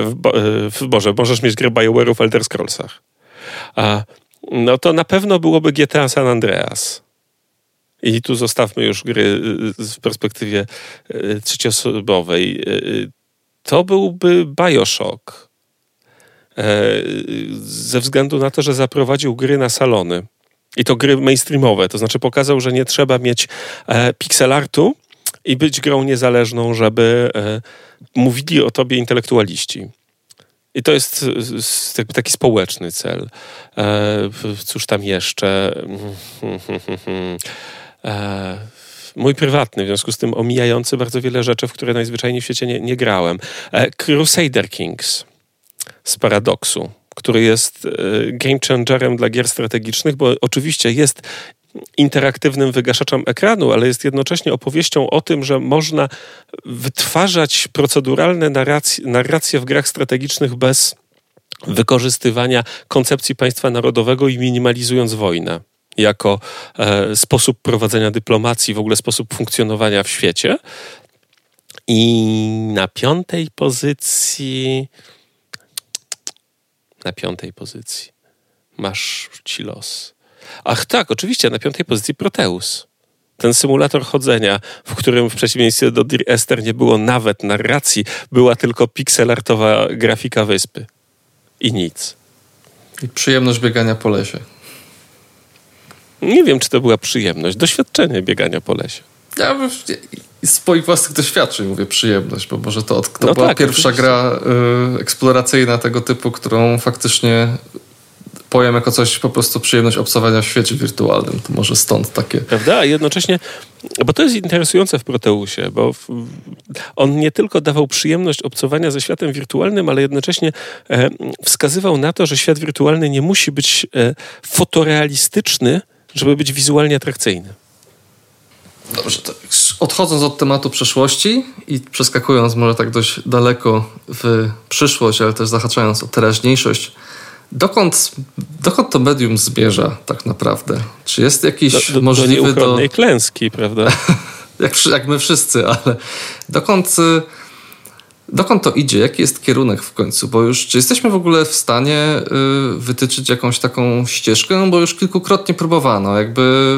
w, e, w Boże, możesz mieć grę BioWare'u w Elder Scrollsach. A, no to na pewno byłoby GTA San Andreas. I tu zostawmy już gry e, w perspektywie trzecioosobowej. To byłby Bioshock. E, ze względu na to, że zaprowadził gry na salony. I to gry mainstreamowe, to znaczy pokazał, że nie trzeba mieć e, pixel artu i być grą niezależną, żeby e, mówili o tobie intelektualiści. I to jest taki społeczny cel. Cóż tam jeszcze? Mój prywatny, w związku z tym omijający bardzo wiele rzeczy, w które najzwyczajniej w świecie nie, nie grałem. Crusader Kings z paradoksu, który jest e, game changerem dla gier strategicznych, bo oczywiście jest interaktywnym wygaszaczem ekranu, ale jest jednocześnie opowieścią o tym, że można wytwarzać proceduralne narracje, narracje w grach strategicznych bez wykorzystywania koncepcji państwa narodowego i minimalizując wojnę jako e, sposób prowadzenia dyplomacji, w ogóle sposób funkcjonowania w świecie. I na piątej pozycji na piątej pozycji. Masz ci los. Ach tak, oczywiście, na piątej pozycji Proteus. Ten symulator chodzenia, w którym w przeciwieństwie do Dear Esther nie było nawet narracji, była tylko pixelartowa grafika wyspy. I nic. I przyjemność biegania po lesie. Nie wiem, czy to była przyjemność. Doświadczenie biegania po lesie. Ja z swoich własnych doświadczeń mówię przyjemność, bo może to, to no była tak, pierwsza oczywiście. gra y, eksploracyjna tego typu, którą faktycznie powiem jako coś po prostu przyjemność obcowania w świecie wirtualnym. To może stąd takie. Prawda? A jednocześnie, bo to jest interesujące w Proteusie, bo w, on nie tylko dawał przyjemność obcowania ze światem wirtualnym, ale jednocześnie e, wskazywał na to, że świat wirtualny nie musi być e, fotorealistyczny, żeby być wizualnie atrakcyjny. Dobrze, to odchodząc od tematu przeszłości i przeskakując może tak dość daleko w przyszłość, ale też zahaczając o teraźniejszość, dokąd, dokąd to medium zmierza tak naprawdę? Czy jest jakiś do, do, możliwy do... do... klęski, prawda? jak, jak my wszyscy, ale dokąd y, Dokąd to idzie? Jaki jest kierunek w końcu? Bo już czy jesteśmy w ogóle w stanie y, wytyczyć jakąś taką ścieżkę? No bo już kilkukrotnie próbowano. Jakby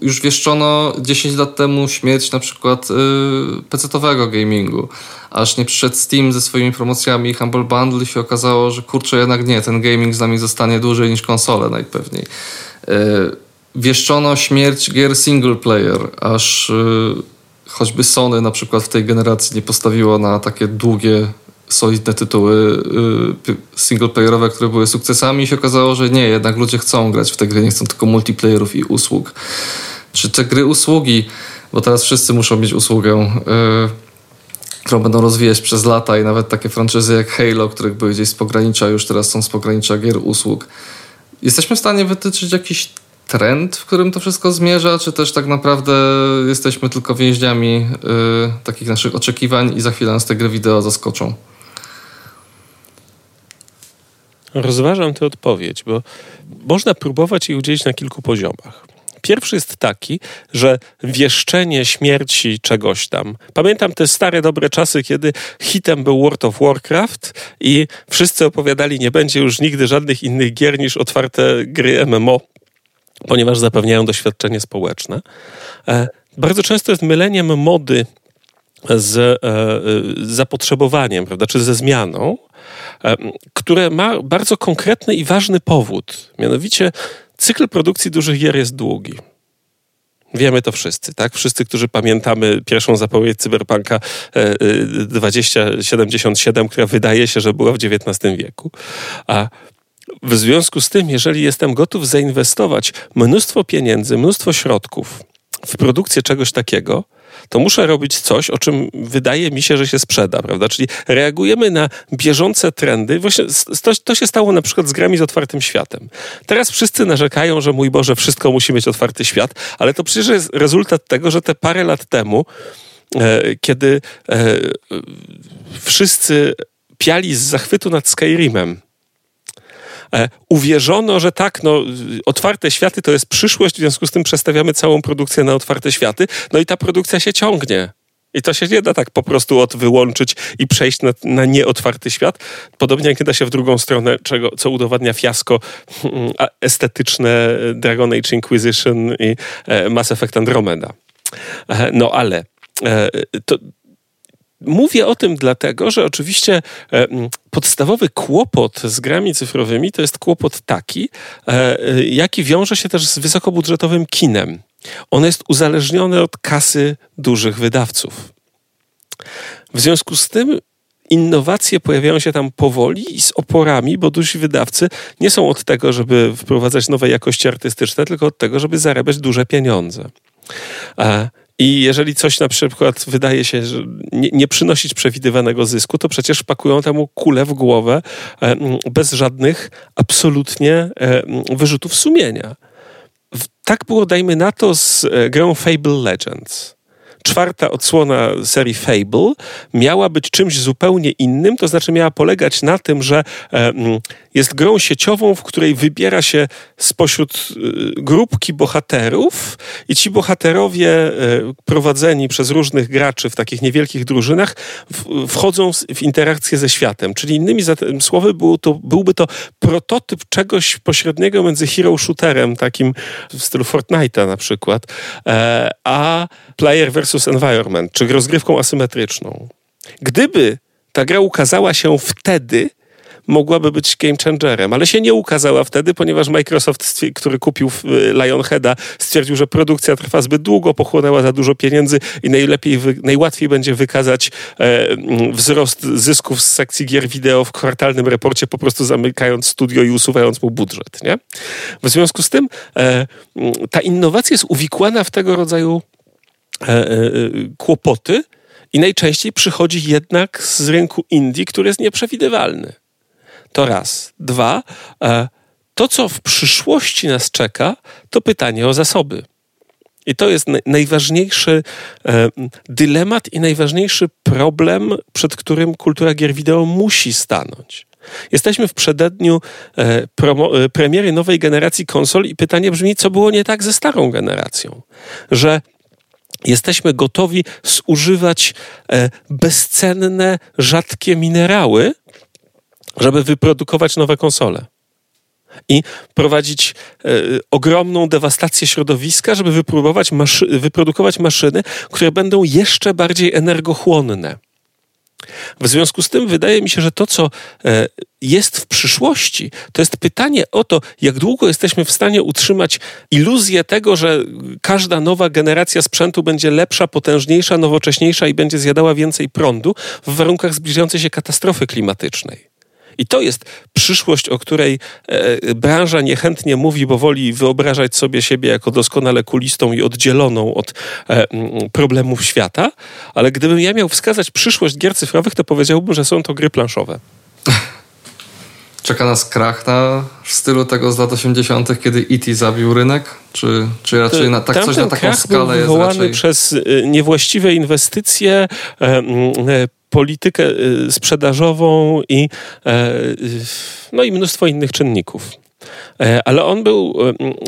y, już wieszczono 10 lat temu śmierć na przykład y, PC-owego gamingu. Aż nie przyszedł Steam ze swoimi promocjami Humble Bundle i się okazało, że kurczę jednak nie, ten gaming z nami zostanie dłużej niż konsole najpewniej. Wieszczono śmierć gier single player, aż choćby Sony na przykład w tej generacji nie postawiło na takie długie, solidne tytuły yy, singleplayerowe, które były sukcesami i się okazało, że nie, jednak ludzie chcą grać w te gry, nie chcą tylko multiplayerów i usług. Czy te gry usługi, bo teraz wszyscy muszą mieć usługę, yy, którą będą rozwijać przez lata i nawet takie franczyzy jak Halo, których były gdzieś z pogranicza, już teraz są z pogranicza gier usług. Jesteśmy w stanie wytyczyć jakiś trend, w którym to wszystko zmierza, czy też tak naprawdę jesteśmy tylko więźniami y, takich naszych oczekiwań i za chwilę nas te gry wideo zaskoczą? Rozważam tę odpowiedź, bo można próbować jej udzielić na kilku poziomach. Pierwszy jest taki, że wieszczenie śmierci czegoś tam. Pamiętam te stare, dobre czasy, kiedy hitem był World of Warcraft i wszyscy opowiadali, nie będzie już nigdy żadnych innych gier niż otwarte gry MMO, ponieważ zapewniają doświadczenie społeczne. E, bardzo często jest myleniem mody z e, e, zapotrzebowaniem, prawda, czy ze zmianą, które ma bardzo konkretny i ważny powód. Mianowicie cykl produkcji dużych gier jest długi. Wiemy to wszyscy, tak? Wszyscy, którzy pamiętamy pierwszą zapowiedź Cyberpunka 2077, która wydaje się, że była w XIX wieku. A w związku z tym, jeżeli jestem gotów zainwestować mnóstwo pieniędzy, mnóstwo środków w produkcję czegoś takiego, to muszę robić coś, o czym wydaje mi się, że się sprzeda, prawda? Czyli reagujemy na bieżące trendy. Właśnie to, to się stało na przykład z grami z otwartym światem. Teraz wszyscy narzekają, że mój Boże, wszystko musi mieć otwarty świat, ale to przecież jest rezultat tego, że te parę lat temu, e, kiedy e, wszyscy piali z zachwytu nad Skyrimem, uwierzono, że tak, no, otwarte światy to jest przyszłość, w związku z tym przestawiamy całą produkcję na otwarte światy, no i ta produkcja się ciągnie. I to się nie da tak po prostu od wyłączyć i przejść na, na nieotwarty świat. Podobnie jak nie da się w drugą stronę, czego, co udowadnia fiasko mm, estetyczne Dragon Age Inquisition i e, Mass Effect Andromeda. E, no ale to, Mówię o tym dlatego, że oczywiście e, podstawowy kłopot z grami cyfrowymi to jest kłopot taki, e, jaki wiąże się też z wysokobudżetowym kinem. On jest uzależniony od kasy dużych wydawców. W związku z tym innowacje pojawiają się tam powoli i z oporami, bo duzi wydawcy nie są od tego, żeby wprowadzać nowe jakości artystyczne, tylko od tego, żeby zarabiać duże pieniądze. I jeżeli coś na przykład wydaje się, że nie, nie, przynosić przewidywanego zysku, to przecież pakują temu kulę w głowę e, bez żadnych absolutnie e, wyrzutów sumienia. Tak było, dajmy na to, z e, grą Fable Legends czwarta odsłona serii Fable miała być czymś zupełnie innym, to znaczy miała polegać na tym, że jest grą sieciową, w której wybiera się spośród y, grupki bohaterów i ci bohaterowie y, prowadzeni przez różnych graczy w takich niewielkich drużynach wchodzą w interakcję ze światem. Czyli innymi słowy był to, byłby to prototyp czegoś pośredniego między hero shooterem, takim w stylu Fortnite'a na przykład, e, a player versus environment, czy rozgrywką asymetryczną. Gdyby ta gra ukazała się wtedy, mogłaby być game changerem, ale się nie ukazała wtedy, ponieważ Microsoft, który kupił y, Lionheada, stwierdził, że produkcja trwa zbyt długo, pochłonęła za dużo pieniędzy i najlepiej, najłatwiej będzie wykazać e, wzrost zysków z sekcji gier wideo w kwartalnym reporcie, po prostu zamykając studio i usuwając mu budżet. Nie? W związku z tym e, ta innowacja jest uwikłana w tego rodzaju kłopoty, i najczęściej przychodzi jednak z rynku Indii, który jest nieprzewidywalny. To raz. Dwa, e, to co w przyszłości nas czeka, to pytanie o zasoby. I to jest najważniejszy e, dylemat i najważniejszy problem, przed którym kultura gier wideo musi stanąć. Jesteśmy w przededniu e, premiery nowej generacji konsol i pytanie brzmi, co było nie tak ze starą generacją? Że jesteśmy gotowi zużywać bezcenne, rzadkie minerały, żeby wyprodukować nowe konsole. I prowadzić e, ogromną dewastację środowiska, żeby wypróbować maszy wyprodukować maszyny, które będą jeszcze bardziej energochłonne. W związku z tym wydaje mi się, że to, co e, jest w przyszłości, to jest pytanie o to, jak długo jesteśmy w stanie utrzymać iluzję tego, że każda nowa generacja sprzętu będzie lepsza, potężniejsza, nowocześniejsza i będzie zjadała więcej prądu w warunkach zbliżającej się katastrofy klimatycznej. I to jest przyszłość, o której e, branża niechętnie mówi, bo woli wyobrażać sobie siebie jako doskonale kulistą i oddzieloną od e, problemów świata. Ale gdybym ja miał wskazać przyszłość gier cyfrowych, to powiedziałbym, że są to gry planszowe. Czeka nas krach na, w stylu tego z lat 80., kiedy E.T. zabił rynek? Czy, czy raczej na, tak coś na taką skalę był jest raczej... przez e, niewłaściwe inwestycje, politykę y, sprzedażową i, e, no i mnóstwo innych czynników. ale on był,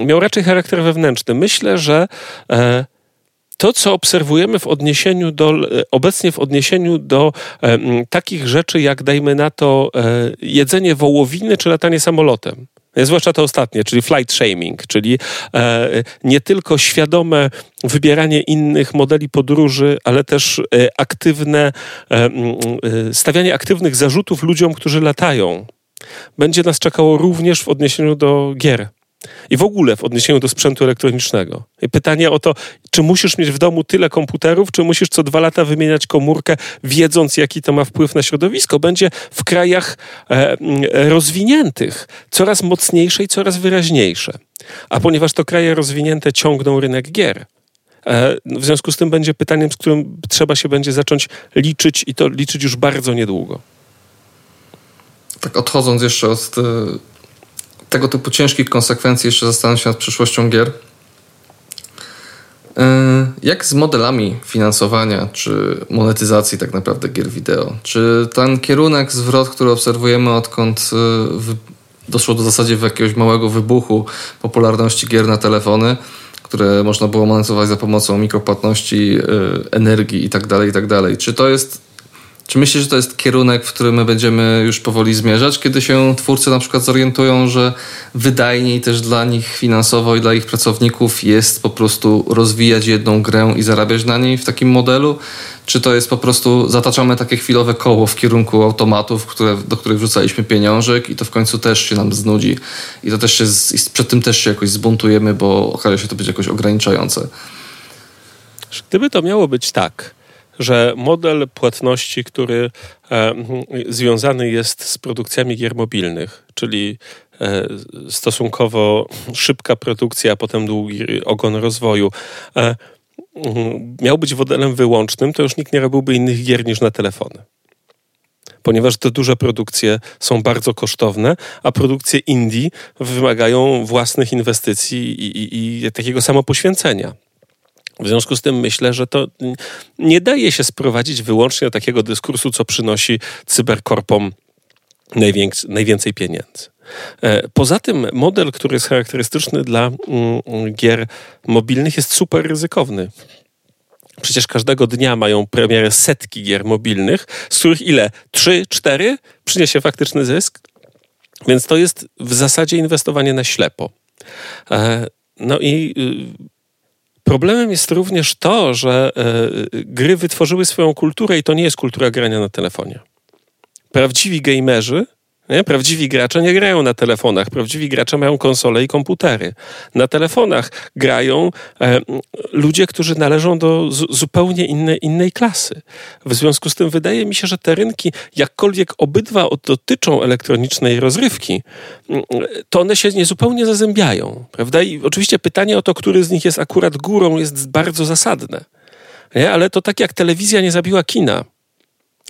miał raczej charakter wewnętrzny. Myślę, że to, co obserwujemy w odniesieniu do, obecnie w odniesieniu do e, takich rzeczy, jak dajmy na to e, jedzenie wołowiny czy latanie samolotem. Zwłaszcza to ostatnie, czyli flight shaming, czyli e, nie tylko świadome wybieranie innych modeli podróży, ale też e, aktywne, e, e, stawianie aktywnych zarzutów ludziom, którzy latają. Będzie nas czekało również w odniesieniu do gier i w ogóle w odniesieniu do sprzętu elektronicznego. Pytanie o to, czy musisz mieć w domu tyle komputerów, czy musisz co dwa lata wymieniać komórkę, wiedząc, jaki to ma wpływ na środowisko, będzie w krajach e, rozwiniętych coraz mocniejsze i coraz wyraźniejsze. A ponieważ to kraje rozwinięte ciągną rynek gier, e, w związku z tym będzie pytaniem, z którym trzeba się będzie zacząć liczyć i to liczyć już bardzo niedługo. Tak odchodząc jeszcze od tego typu ciężkich konsekwencji jeszcze zastanawiam się nad przyszłością gier. E, jak z modelami finansowania czy monetyzacji tak naprawdę gier wideo? Czy ten kierunek, zwrot, który obserwujemy odkąd e, doszło do zasadzie jakiegoś małego wybuchu popularności gier na telefony, które można było monetyzować za pomocą mikropłatności, e, energii itd., tak itd. Tak czy to jest czy myślisz, że to jest kierunek, w którym my będziemy już powoli zmierzać, kiedy się twórcy na przykład zorientują, że wydajniej też dla nich finansowo i dla ich pracowników jest po prostu rozwijać jedną grę i zarabiać na niej w takim modelu? Czy to jest po prostu zataczamy takie chwilowe koło w kierunku automatów, które, do których wrzucaliśmy pieniążek i to w końcu też się nam znudzi i to też się, przed tym też się jakoś zbuntujemy, bo okaże się to być jakoś ograniczające? Gdyby to miało być tak, że model płatności, który e, związany jest z produkcjami gier mobilnych, czyli e, stosunkowo szybka produkcja, a potem długi ogon rozwoju, e, miał być modelem wyłącznym, to już nikt nie robiłby innych gier niż na telefony ponieważ te duże produkcje są bardzo kosztowne, a produkcje indie wymagają własnych inwestycji i, i, i takiego samopoświęcenia. W związku z tym myślę, że to nie daje się sprowadzić wyłącznie do takiego dyskursu, co przynosi cyberkorpom najwięcej pieniędzy. E, poza tym model, który jest charakterystyczny dla mm, gier mobilnych, jest super ryzykowny. Przecież każdego dnia mają premierę setki gier mobilnych, z których ile? Trzy, cztery przyniesie faktyczny zysk? Więc to jest w zasadzie inwestowanie na ślepo. E, no i y, Problemem jest również to, że e, gry wytworzyły swoją kulturę i to nie jest kultura grania na telefonie. Prawdziwi gamerzy nie? Prawdziwi gracze nie grają na telefonach, prawdziwi gracze mają konsole i komputery. Na telefonach grają e, ludzie, którzy należą do z, zupełnie inne, innej klasy. W związku z tym wydaje mi się, że te rynki, jakkolwiek obydwa dotyczą elektronicznej rozrywki, to one się niezupełnie zazębiają. Prawda? I oczywiście pytanie o to, który z nich jest akurat górą, jest bardzo zasadne. Nie? Ale to tak jak telewizja nie zabiła kina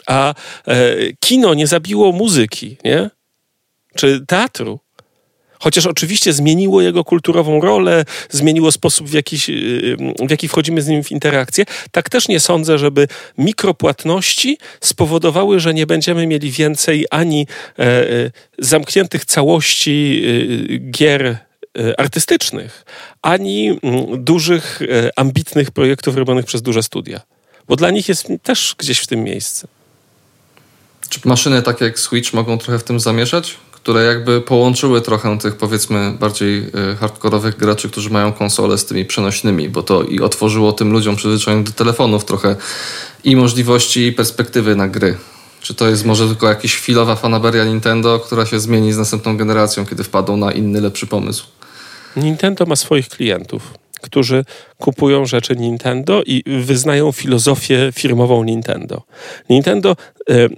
a e, kino nie zabiło muzyki, nie? Czy teatru. Chociaż oczywiście zmieniło jego kulturową rolę, zmieniło sposób, w jaki, w jaki wchodzimy z nim w interakcję, tak też nie sądzę, żeby mikropłatności spowodowały, że nie będziemy mieli więcej ani e, e zamkniętych całości e, gier artystycznych, ani dużych, e, ambitnych projektów robionych przez duże studia. Bo dla nich jest też gdzieś w tym miejsce. Czy maszyny takie jak Switch mogą trochę w tym zamieszać? Które jakby połączyły trochę tych powiedzmy bardziej e, hardkorowych graczy, którzy mają konsole z tymi przenośnymi, bo to i otworzyło tym ludziom przyzwyczajonym do telefonów trochę i możliwości i perspektywy na gry. Czy to jest może tylko jakaś chwilowa fanaberia Nintendo, która się zmieni z następną generacją, kiedy wpadą na inny, lepszy pomysł? Nintendo ma swoich klientów którzy kupują rzeczy Nintendo i wyznają filozofię firmową Nintendo. Nintendo, e,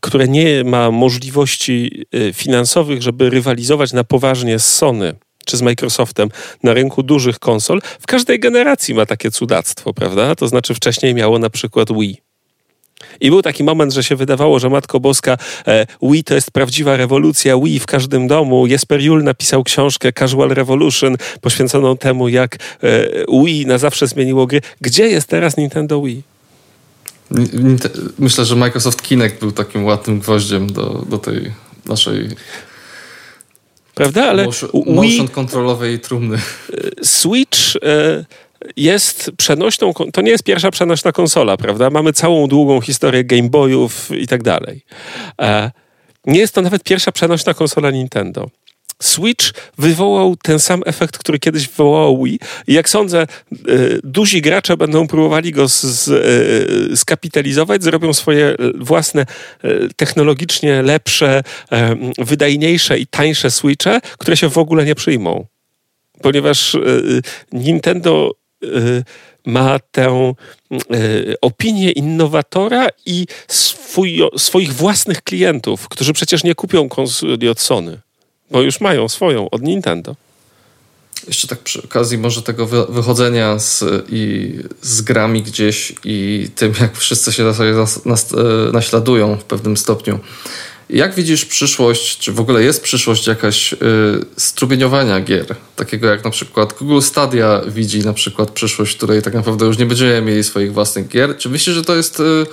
które nie ma możliwości e, finansowych, żeby rywalizować na poważnie z Sony, czy z Microsoftem na rynku dużych konsol, w każdej generacji ma takie cudactwo, prawda? To znaczy wcześniej miało na przykład Wii. I był taki moment, że się wydawało, że Matko Boska, e, Wii to jest prawdziwa rewolucja, Wii w każdym domu. Jesper Juhl napisał książkę Casual Revolution poświęconą temu, jak e, Wii na zawsze zmieniło gry. Gdzie jest teraz Nintendo Wii? Myślę, że Microsoft Kinect był takim ładnym gwoździem do, do tej naszej prawda? Ale motion, motion kontrolowej trumny. Switch jest przenośną, to nie jest pierwsza przenośna konsola, prawda? Mamy całą długą historię Game Boyów i tak dalej. Nie jest to nawet pierwsza przenośna konsola Nintendo. Switch wywołał ten sam efekt, który kiedyś wywołał Wii. I jak sądzę, e, duzi gracze będą próbowali go z, z, e, skapitalizować, zrobią swoje własne, e, technologicznie lepsze, wydajniejsze i tańsze Switche, które się w ogóle nie przyjmą. Ponieważ Nintendo ma tę opinię innowatora i swój, swoich własnych klientów, którzy przecież nie kupią konsoli od Sony bo już mają swoją od Nintendo. Jeszcze tak przy okazji może tego wychodzenia z, i, z grami gdzieś i tym, jak wszyscy się sobie nas, nas, e, naśladują w pewnym stopniu. Jak widzisz przyszłość, czy w ogóle jest przyszłość jakaś y, strumieniowania gier? Takiego jak na przykład Google Stadia widzi na przykład przyszłość, w której tak naprawdę już nie będziemy mieli swoich własnych gier. Czy myślisz, że to jest... Y,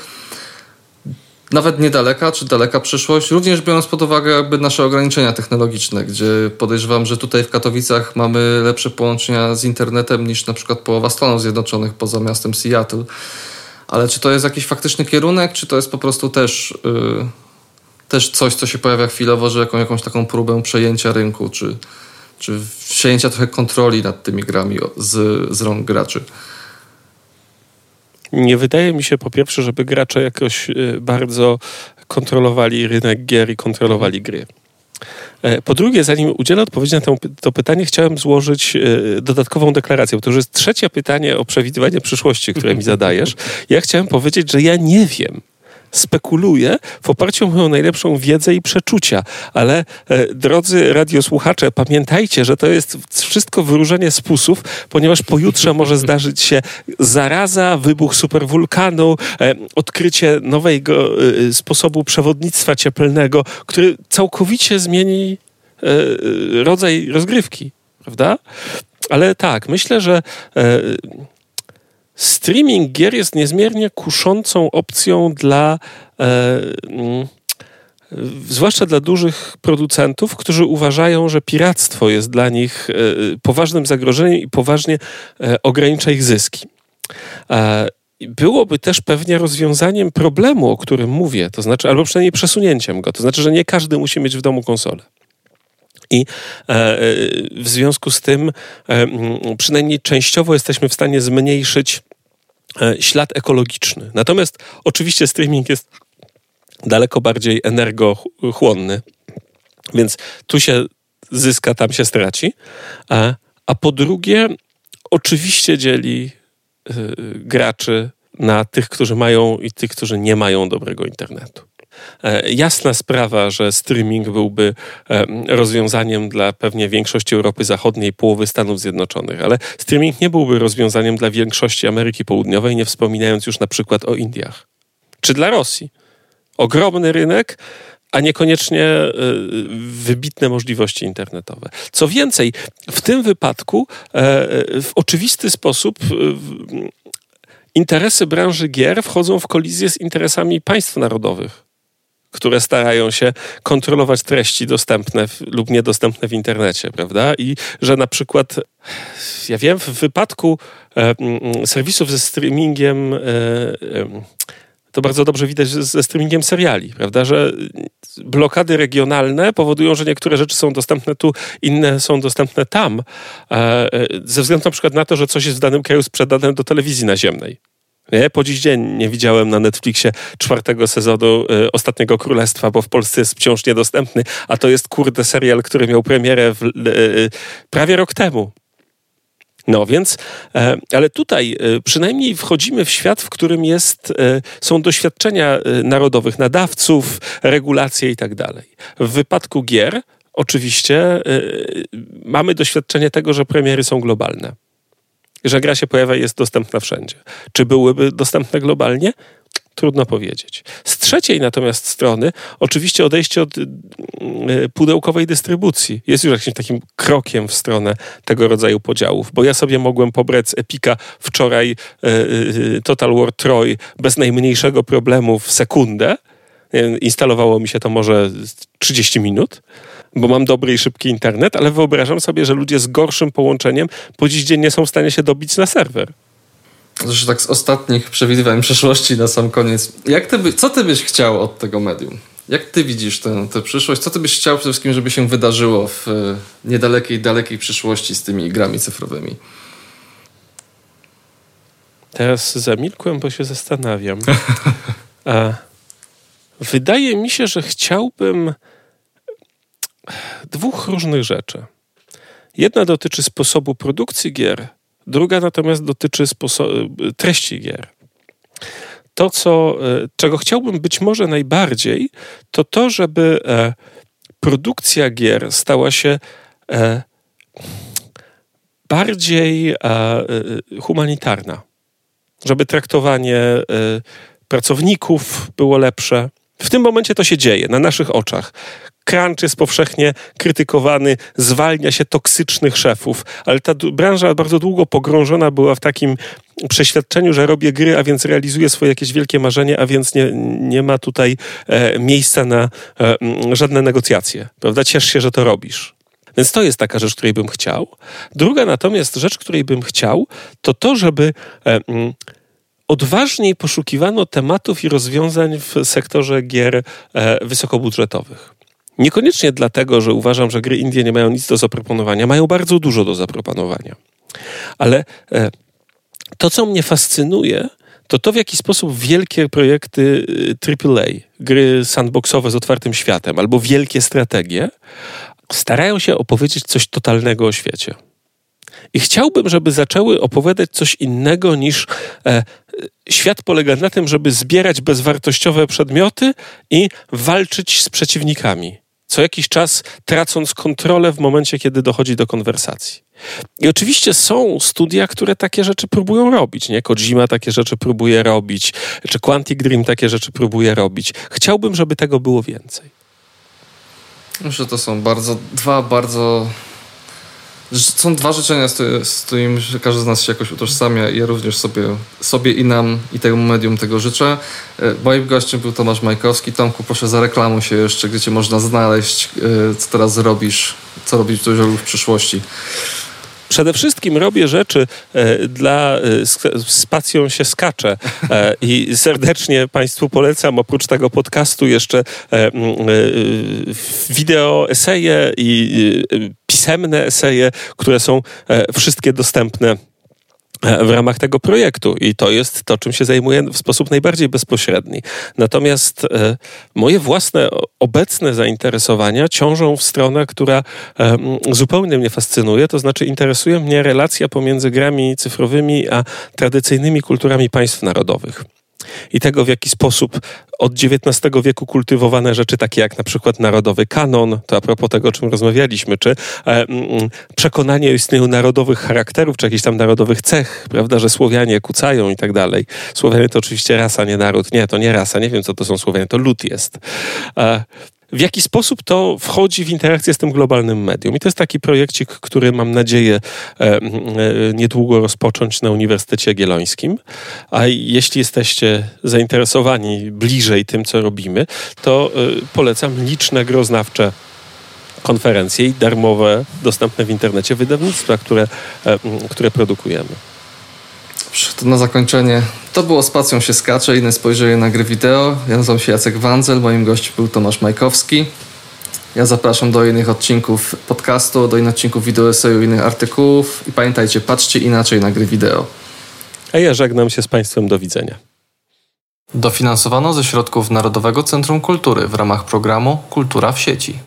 nawet niedaleka czy daleka przyszłość, również biorąc pod uwagę jakby nasze ograniczenia technologiczne, gdzie podejrzewam, że tutaj w Katowicach mamy lepsze połączenia z internetem niż na przykład połowa Stanów Zjednoczonych poza miastem Seattle. Ale czy to jest jakiś faktyczny kierunek, czy to jest po prostu też, yy, też coś, co się pojawia chwilowo, że jaką, jakąś taką próbę przejęcia rynku, czy, czy przejęcia trochę kontroli nad tymi grami z, z rąk graczy? Nie wydaje mi się po pierwsze, żeby gracze jakoś y, bardzo kontrolowali rynek gier i kontrolowali gry. E, po drugie, zanim udzielę odpowiedzi na to, pytanie, chciałem złożyć y, dodatkową deklarację, bo to już jest trzecie pytanie o przewidywanie przyszłości, które mi zadajesz. Ja chciałem powiedzieć, że ja nie wiem, spekuluję w oparciu o moją najlepszą wiedzę i przeczucia. Ale e, drodzy radiosłuchacze, pamiętajcie, że to jest wszystko wyróżnienie spusów, ponieważ pojutrze może zdarzyć się zaraza, wybuch superwulkanu, e, odkrycie nowego e, sposobu przewodnictwa cieplnego, który całkowicie zmieni e, rodzaj rozgrywki, prawda? Ale tak, myślę, że e, streaming gier jest niezmiernie kuszącą opcją dla e, mm, zwłaszcza dla dużych producentów, którzy uważają, że piractwo jest dla nich e, poważnym zagrożeniem i poważnie e, ogranicza ich zyski. E, byłoby też pewnie rozwiązaniem problemu, o którym mówię, to znaczy, albo przynajmniej przesunięciem go, to znaczy, że nie każdy musi mieć w domu konsolę. I w związku z tym, przynajmniej częściowo jesteśmy w stanie zmniejszyć E, ślad ekologiczny. Natomiast oczywiście streaming jest daleko bardziej energochłonny, więc tu się zyska, tam się straci. A, a po drugie, oczywiście dzieli graczy na tych, którzy mają i tych, którzy nie mają dobrego internetu. E, jasna sprawa, że streaming byłby e, rozwiązaniem dla pewnie większości Europy Zachodniej, połowy Stanów Zjednoczonych, ale streaming nie byłby rozwiązaniem dla większości Ameryki Południowej, nie wspominając już na przykład o Indiach czy dla Rosji. Ogromny rynek, a niekoniecznie e, wybitne możliwości internetowe. Co więcej, w tym wypadku w oczywisty sposób interesy branży gier wchodzą w kolizję z interesami państw narodowych które starają się kontrolować treści dostępne w, lub niedostępne w internecie, prawda? I że na przykład, ja wiem, w wypadku e, serwisów ze streamingiem, e, e, to bardzo dobrze widać ze streamingiem seriali, prawda? Że blokady regionalne powodują, że niektóre rzeczy są dostępne tu, inne są dostępne tam, e, e, ze względu na przykład na to, że coś jest w danym kraju sprzedane do telewizji naziemnej. Nie? Po dziś dzień nie widziałem na Netflixie czwartego sezonu y, Ostatniego Królestwa, bo w Polsce jest wciąż niedostępny, a to jest kurde serial, który miał premierę w, y, y, prawie rok temu. No więc, ale tutaj przynajmniej wchodzimy w świat, w którym jest, są doświadczenia narodowych nadawców, regulacje i tak dalej. W wypadku gier oczywiście mamy doświadczenie tego, że premiery są globalne że gra się pojawia i jest dostępna wszędzie. Czy byłyby dostępne globalnie? Trudno powiedzieć. Z trzeciej natomiast strony, oczywiście odejście od y, pudełkowej dystrybucji jest już jakimś takim krokiem w stronę tego rodzaju podziałów, bo ja sobie mogłem pobrać z Epika wczoraj y, y, Total War Troy bez najmniejszego problemu w sekundę, instalowało mi się to może 30 minut bo mam dobry i szybki internet, ale wyobrażam sobie, że ludzie z gorszym połączeniem po dziś dzień nie są w stanie się dobić na serwer. Zresztą tak z ostatnich przewidywań przyszłości na sam koniec. Jak ty by, co ty byś chciał od tego medium? Jak ty widzisz tę, tę przyszłość? Co ty byś chciał przede wszystkim, żeby się wydarzyło w e, niedalekiej, dalekiej przyszłości z tymi grami cyfrowymi? Teraz zamilkłem, bo się zastanawiam. Wydaje mi się, że chciałbym dwóch różnych rzeczy. Jedna dotyczy sposobu produkcji gier, druga natomiast dotyczy treści gier. To, co, e, czego chciałbym być może najbardziej, to to, żeby e, produkcja gier stała się e, bardziej humanitarna. Żeby traktowanie pracowników było lepsze. W tym momencie to się dzieje na naszych oczach. Crunch jest powszechnie krytykowany, zwalnia się toksycznych szefów, ale ta branża bardzo długo pogrążona była w takim przeświadczeniu, że robię gry, a więc realizuję swoje jakieś wielkie marzenie, a więc nie, nie ma tutaj e, miejsca na e, żadne negocjacje. Prawda? Ciesz się, że to robisz. Więc to jest taka rzecz, której bym chciał. Druga natomiast rzecz, której bym chciał, to to, żeby e, odważniej poszukiwano tematów i rozwiązań w sektorze gier e, wysokobudżetowych. Niekoniecznie dlatego, że uważam, że gry Indie nie mają nic do zaproponowania, mają bardzo dużo do zaproponowania. Ale e, to, co mnie fascynuje, to to, w jaki sposób wielkie projekty AAA, e, gry sandboxowe z otwartym światem albo wielkie strategie starają się opowiedzieć coś totalnego o świecie. I chciałbym, żeby zaczęły opowiadać coś innego niż e, świat polega na tym, żeby zbierać bezwartościowe przedmioty i walczyć z przeciwnikami co jakiś czas tracąc kontrolę w momencie, kiedy dochodzi do konwersacji. I oczywiście są studia, które takie rzeczy próbują robić. Nie? Kojima takie rzeczy próbuje robić, czy Quantic Dream takie rzeczy próbuje robić. Chciałbym, żeby tego było więcej. Myślę, że to są bardzo, dwa bardzo są dwa życzenia, z którymi każdy z nas się jakoś utożsamia i ja również sobie, sobie i nam i tego medium tego życzę. E, moim gościem był Tomasz Majkowski. Tomku, proszę zareklamuj się jeszcze, gdzie cię można znaleźć, e, co teraz robisz, co robisz w przyszłości. Przede wszystkim robię rzeczy e, dla spacją się skacze i serdecznie Państwu polecam oprócz tego podcastu jeszcze wideo eseje i pisemne eseje, które są e, wszystkie dostępne e, w ramach tego projektu i to jest to, czym się zajmuję w sposób najbardziej bezpośredni. Natomiast e, moje własne obecne zainteresowania ciążą w stronę, która zupełnie mnie fascynuje, to znaczy interesuje mnie relacja pomiędzy grami cyfrowymi a tradycyjnymi kulturami państw narodowych i tego, w jaki sposób od XIX wieku kultywowane rzeczy takie jak na przykład narodowy kanon, to a propos tego, o czym rozmawialiśmy, czy e, mm, przekonanie o istnieniu narodowych charakterów, czy jakichś tam narodowych cech, prawda, że Słowianie kucają i tak dalej. Słowianie to oczywiście rasa, nie naród. Nie, to nie rasa, nie wiem, co to są Słowianie, to lud jest. E, w jaki sposób to wchodzi w interakcję z tym globalnym medium. I to jest taki projekcik, który mam nadzieję e, e, niedługo rozpocząć na Uniwersytecie Jagiellońskim. A jeśli jesteście zainteresowani bliżej tym, co robimy, to e, polecam liczne groznawcze konferencje i darmowe, dostępne w internecie wydawnictwa, które, które produkujemy. To na zakończenie. To było Spacją się skacze, inne spojrzenie na gry wideo. Ja nazywam się Jacek Wanzel, moim gościem był Tomasz Majkowski. Ja zapraszam do innych odcinków podcastu, do innych odcinków wideo eseju, innych artykułów i pamiętajcie, patrzcie inaczej na gry wideo. A ja żegnam się z Państwem, do widzenia. Dofinansowano ze środków Narodowego Centrum Kultury w ramach programu Kultura w sieci.